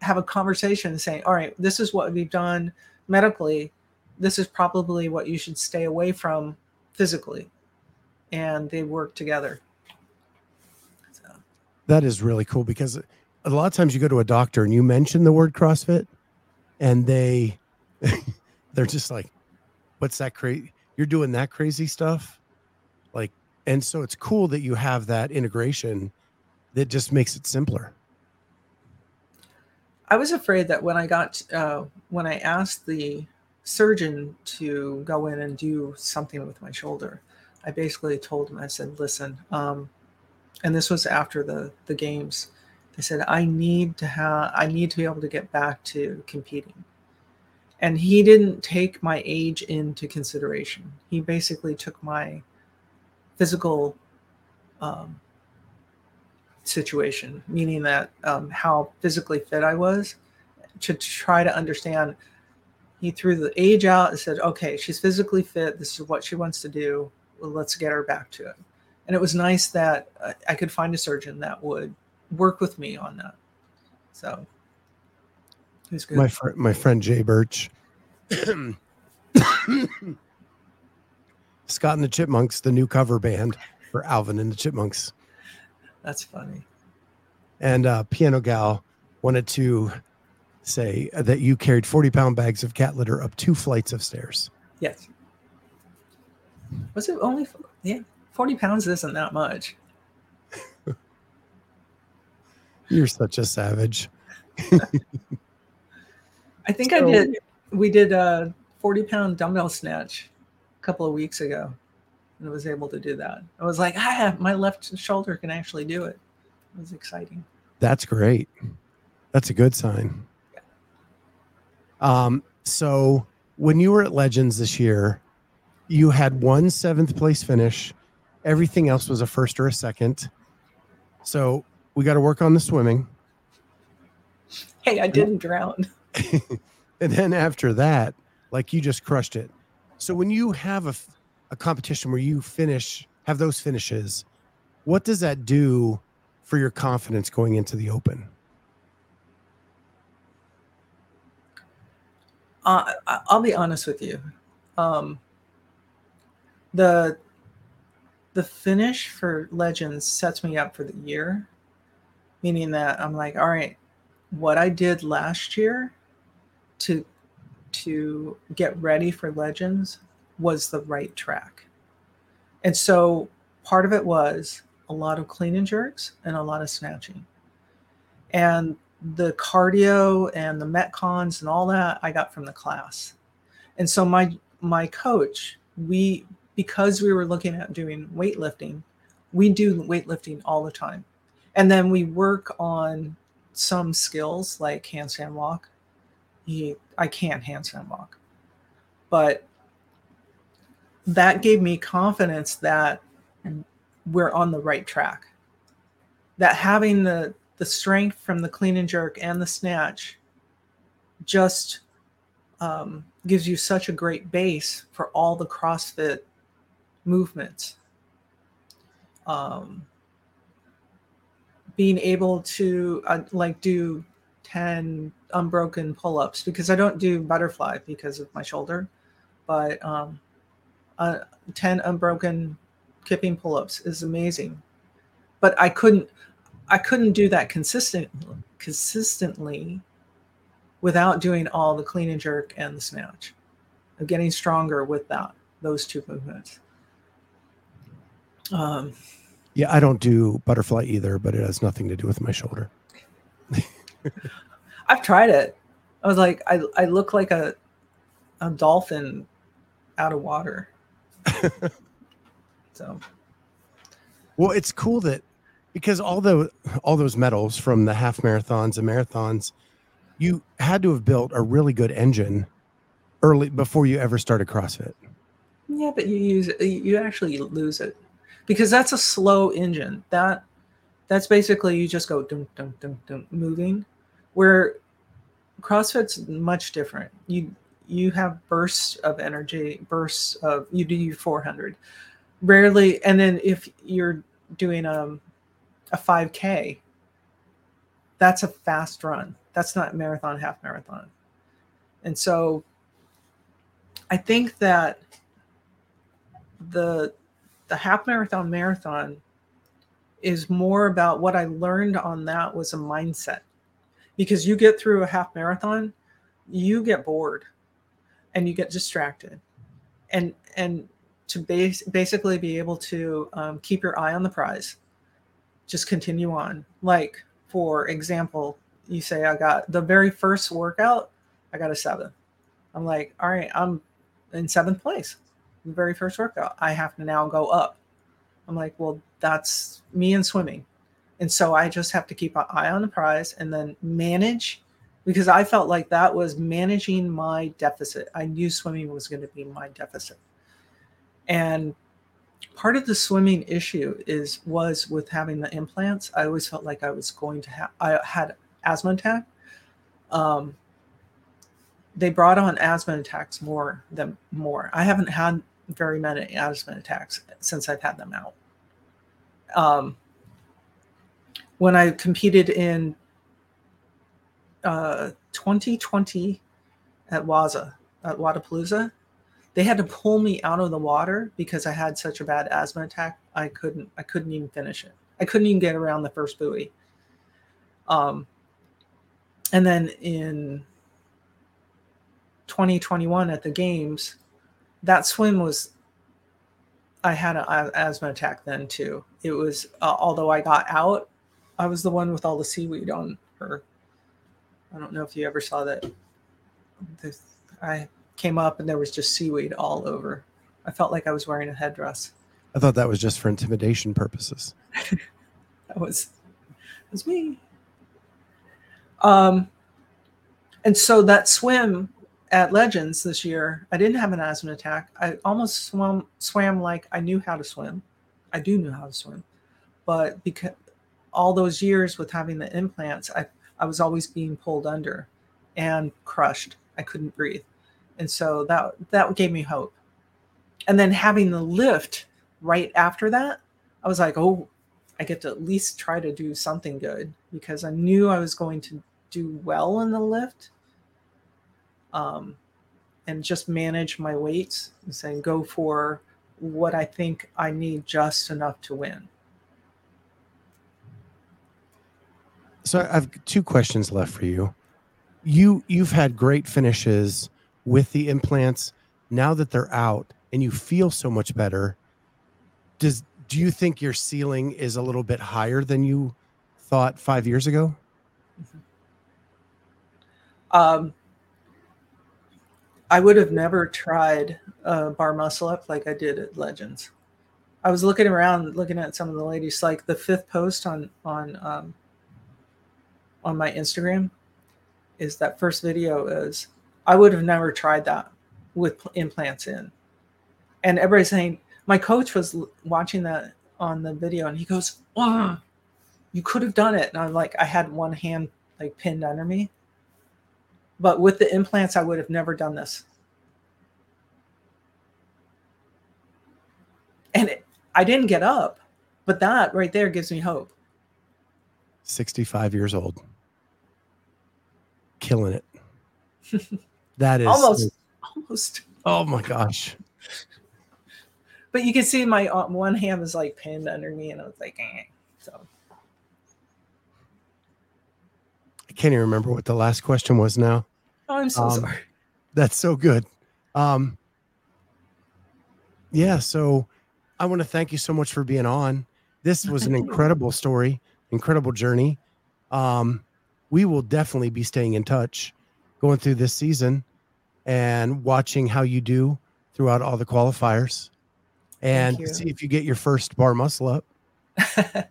have a conversation saying, all right, this is what we've done medically. This is probably what you should stay away from physically. And they work together. So, that is really cool because a lot of times you go to a doctor and you mention the word CrossFit and they they're just like, What's that crazy? You're doing that crazy stuff? Like, and so it's cool that you have that integration that just makes it simpler. I was afraid that when I got, uh, when I asked the surgeon to go in and do something with my shoulder, I basically told him, I said, listen, um, and this was after the, the games. I said, I need to have, I need to be able to get back to competing. And he didn't take my age into consideration. He basically took my physical um, situation, meaning that um, how physically fit I was, to try to understand. He threw the age out and said, "Okay, she's physically fit. This is what she wants to do. Well, let's get her back to it." And it was nice that uh, I could find a surgeon that would work with me on that. So, was good. My fr- my friend Jay Birch, Scott and the Chipmunks, the new cover band for Alvin and the Chipmunks, That's funny. and uh, Piano Gal wanted to say that you carried forty pound bags of cat litter up two flights of stairs. Yes. Was it only? Yeah, forty pounds isn't that much. You're such a savage. I think So- I did. We did a forty pound dumbbell snatch a couple of weeks ago, and I was able to do that. I was like, ah, my left shoulder can actually do it. It was exciting. That's great. That's a good sign. Yeah. Um, so when you were at Legends this year, you had one seventh place finish. Everything else was a first or a second. So we got to work on the swimming. Hey, I didn't drown. And then after that, like you just crushed it. So when you have a, a competition where you finish, have those finishes, what does that do for your confidence going into the open? Uh, I'll be honest with you. Um, the the finish for Legends sets me up for the year, meaning that I'm like, all right, what I did last year to to get ready for Legends was the right track, and so part of it was a lot of clean and jerks and a lot of snatching, and the cardio and the metcons and all that I got from the class. And so my my coach we because we were looking at doing weightlifting, we do weightlifting all the time. And then we work on some skills like handstand walk. He, I can't handstand walk, but that gave me confidence that we're on the right track. That having the the strength from the clean and jerk and the snatch just um, gives you such a great base for all the CrossFit movements. Um, being able to uh, like do 10 unbroken pull-ups because I don't do butterfly because of my shoulder, but um, uh, 10 unbroken kipping pull-ups is amazing. But I couldn't I couldn't do that consistent consistently without doing all the clean and jerk and the snatch. Of getting stronger with that those two movements. Um, yeah, I don't do butterfly either, but it has nothing to do with my shoulder. I've tried it. I was like, I, I look like a a dolphin out of water. so well, it's cool that because all the all those medals from the half marathons and marathons, you had to have built a really good engine early before you ever started CrossFit. Yeah, but you use you actually lose it because that's a slow engine. That that's basically you just go dum dum dum dum moving. Where CrossFit's much different. You you have bursts of energy, bursts of you do your 400. Rarely, and then if you're doing um, a a 5K, that's a fast run. That's not marathon, half marathon. And so I think that the the half marathon marathon is more about what I learned on that was a mindset. Because you get through a half marathon, you get bored and you get distracted. And and to base, basically be able to um, keep your eye on the prize, just continue on. Like for example, you say I got the very first workout, I got a seven. I'm like, all right, I'm in seventh place the very first workout. I have to now go up. I'm like, well, that's me in swimming. And so I just have to keep an eye on the prize and then manage because I felt like that was managing my deficit. I knew swimming was going to be my deficit. And part of the swimming issue is was with having the implants. I always felt like I was going to have I had asthma attack. Um, they brought on asthma attacks more than more. I haven't had very many asthma attacks since I've had them out. Um, when I competed in uh, 2020 at Waza, at Wodapalooza, they had to pull me out of the water because I had such a bad asthma attack. I couldn't, I couldn't even finish it. I couldn't even get around the first buoy. Um, and then in 2021 at the games, that swim was I had an asthma attack then too. It was uh, although I got out, I was the one with all the seaweed on her. I don't know if you ever saw that. This, I came up and there was just seaweed all over. I felt like I was wearing a headdress. I thought that was just for intimidation purposes. that was that was me. Um, and so that swim at Legends this year, I didn't have an asthma attack. I almost swam swam like I knew how to swim. I do know how to swim, but because all those years with having the implants, I I was always being pulled under and crushed. I couldn't breathe, and so that that gave me hope. And then having the lift right after that, I was like, oh, I get to at least try to do something good because I knew I was going to do well in the lift um, and just manage my weights and saying go for what I think I need just enough to win. So I've two questions left for you. You you've had great finishes with the implants. Now that they're out and you feel so much better, does do you think your ceiling is a little bit higher than you thought five years ago? Um, I would have never tried a bar muscle up like I did at Legends. I was looking around, looking at some of the ladies. Like the fifth post on on um, on my Instagram is that first video is I would have never tried that with implants in, and everybody's saying my coach was watching that on the video and he goes, "Oh, you could have done it." And I'm like, I had one hand like pinned under me, but with the implants, I would have never done this. And it, I didn't get up, but that right there gives me hope. 65 years old. Killing it. that is almost, almost. Oh my gosh. But you can see my uh, one hand was like pinned under me, and I was like, eh. so. I can't even remember what the last question was now. Oh, I'm so Um, sorry. That's so good. Um, yeah, so I want to thank you so much for being on. This was an incredible story, incredible journey. Um, we will definitely be staying in touch going through this season and watching how you do throughout all the qualifiers and see if you get your first bar muscle up.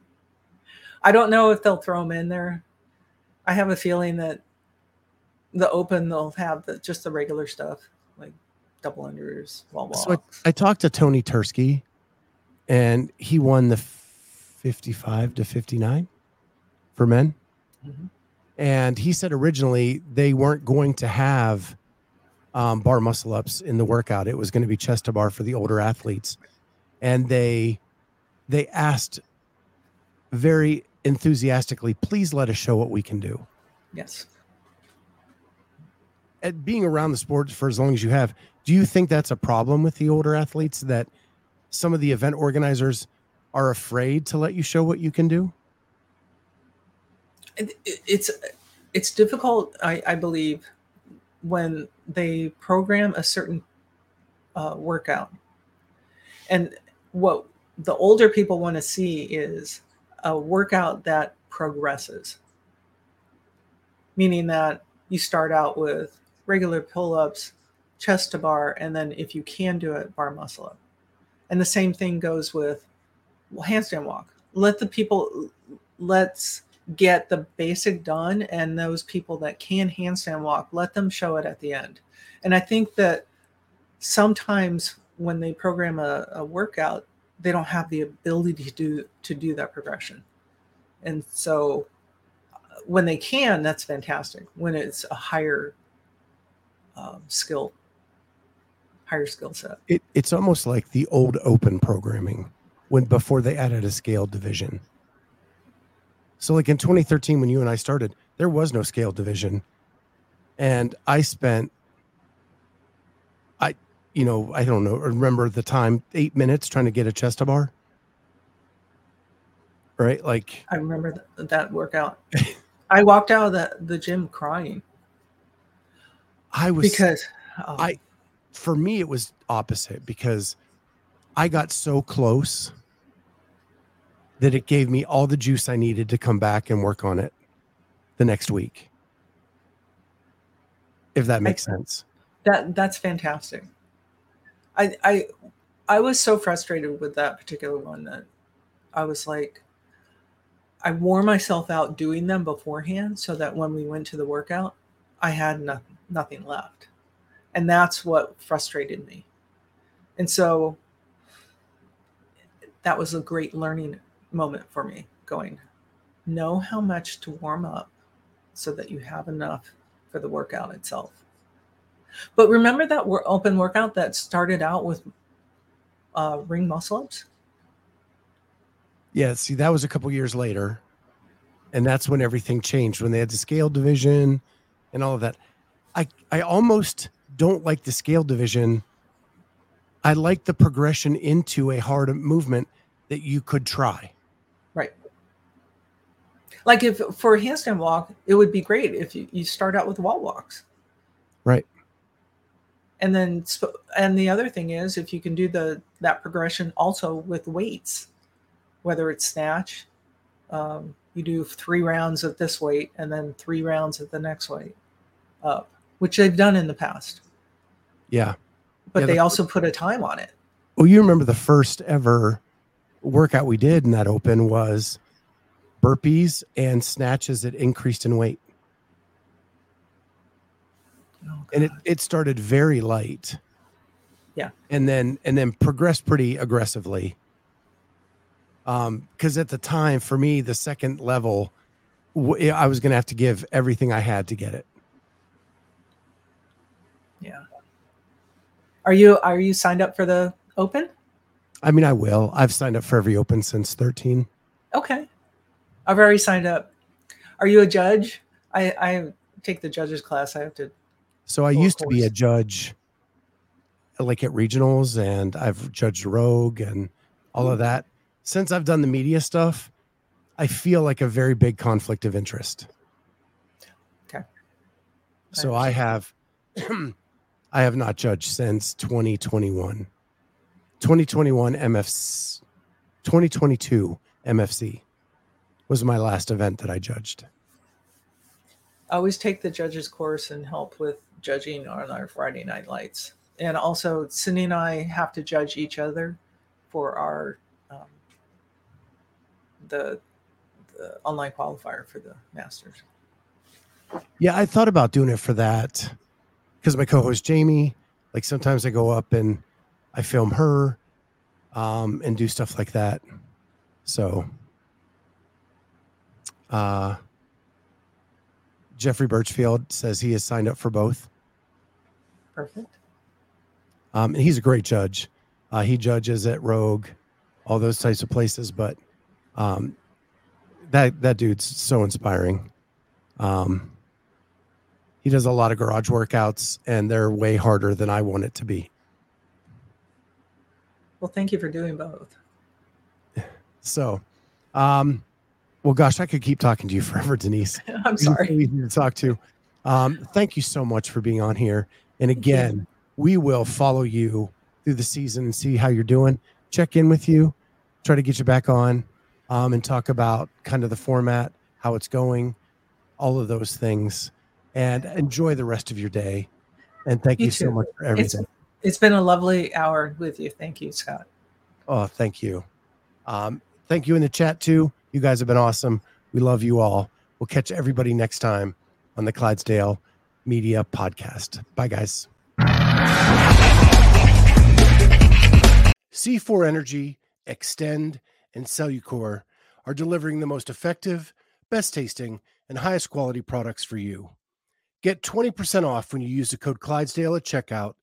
I don't know if they'll throw them in there. I have a feeling that the open they'll have the, just the regular stuff like double unders, wall walks. So I, I talked to Tony Tursky and he won the 55 to 59 for men. Mhm. And he said originally they weren't going to have um, bar muscle ups in the workout. It was going to be chest to bar for the older athletes. And they they asked very enthusiastically, please let us show what we can do. yes. At being around the sport for as long as you have, do you think that's a problem with the older athletes that some of the event organizers are afraid to let you show what you can do? It, it- it's it's difficult I, I believe when they program a certain uh, workout. And what the older people want to see is a workout that progresses. Meaning that you start out with regular pull-ups chest to bar and then if you can do it bar muscle up. And the same thing goes with handstand walk. Let the people let's get the basic done and those people that can handstand walk let them show it at the end. And i think that sometimes when they program a, a workout they don't have the ability to do to do that progression. And so uh, when they can that's fantastic. When it's a higher um, skill higher skill set. It, it's almost like the old open programming when before they added a scale division. So, like in 2013, when you and I started, there was no scale division. And I spent, I, you know, I don't know, remember the time, eight minutes trying to get a chest bar. Right? Like, i remember th- that workout i walked out of the, the gym crying I was because oh, I for me it was opposite because I got so close that it gave me all the juice I needed to come back and work on it the next week. If that makes sense. that that's fantastic i i i was so frustrated with that particular one that i was like i wore myself out doing them beforehand so that when we went to the workout i had nothing nothing left and that's what frustrated me and so that was a great learning moment for me going know how much to warm up so that you have enough for the workout itself but remember that open workout that started out with uh, ring muscle ups? Yeah, see, that was a couple years later. And that's when everything changed when they had the scale division and all of that. I I almost don't like the scale division. I like the progression into a hard movement that you could try. Like if for a handstand walk, it would be great if you, you start out with wall walks. Right. And then, and the other thing is, if you can do the that progression also with weights, whether it's snatch, um, you do three rounds at this weight and then three rounds at the next weight up, which they've done in the past. Yeah. But Yeah, they the- also put a time on it. Well, you remember the first ever workout we did in that open was burpees and snatches that increased in weight. Oh, And it, it started very light. Yeah. And then and then progressed pretty aggressively. Um, because at the time for me, the second level, w- I was gonna have to give everything I had to get it. yeah. Are you are you signed up for the open? I mean, I will. I've signed up for every open since 13. Okay. I've already signed up. Are you a judge? I, I take the judges class. I have to. So I used to be a judge like at regionals and I've judged Rogue and all of that. Since I've done the media stuff, I feel like a very big conflict of interest. Okay. So I have I have not judged since 2021. 2021 MFC 2022 MFC was my last event that I judged. I always take the judges course and help with judging on our Friday night lights. And also, Cindy and I have to judge each other for our um, the the online qualifier for the Masters. Yeah, I thought about doing it for that because my co-host Jamie, like sometimes I go up and I film her um, and do stuff like that. So, uh, Jeffrey Birchfield says he has signed up for both, Perfect. um, and he's a great judge. Uh, he judges at Rogue, all those types of places, but um, that that dude's so inspiring. Um, he does a lot of garage workouts, and they're way harder than I want it to be. Well, thank you for doing both. So, um, well, gosh, I could keep talking to you forever, Denise. I'm so sorry. easy to talk to. Um, thank you so much for being on here. And again, we will follow you through the season and see how you're doing. Check in with you, try to get you back on, um, and talk about kind of the format, how it's going, all of those things. And enjoy the rest of your day. And thank you, You so much for It's, everything. it's been a lovely hour with you. Thank you, Scott. Oh, thank you. Um, thank you in the chat too. You guys have been awesome. We love you all. We'll catch everybody next time on the Clydesdale Media Podcast. Bye, guys. C4 Energy, Xtend, and Cellucor are delivering the most effective, best tasting, and highest quality products for you. Get 20% off when you use the code Clydesdale at checkout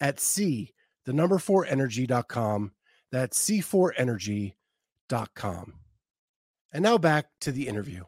at C, the number 4 energy.com. That's C4energy.com. And now back to the interview.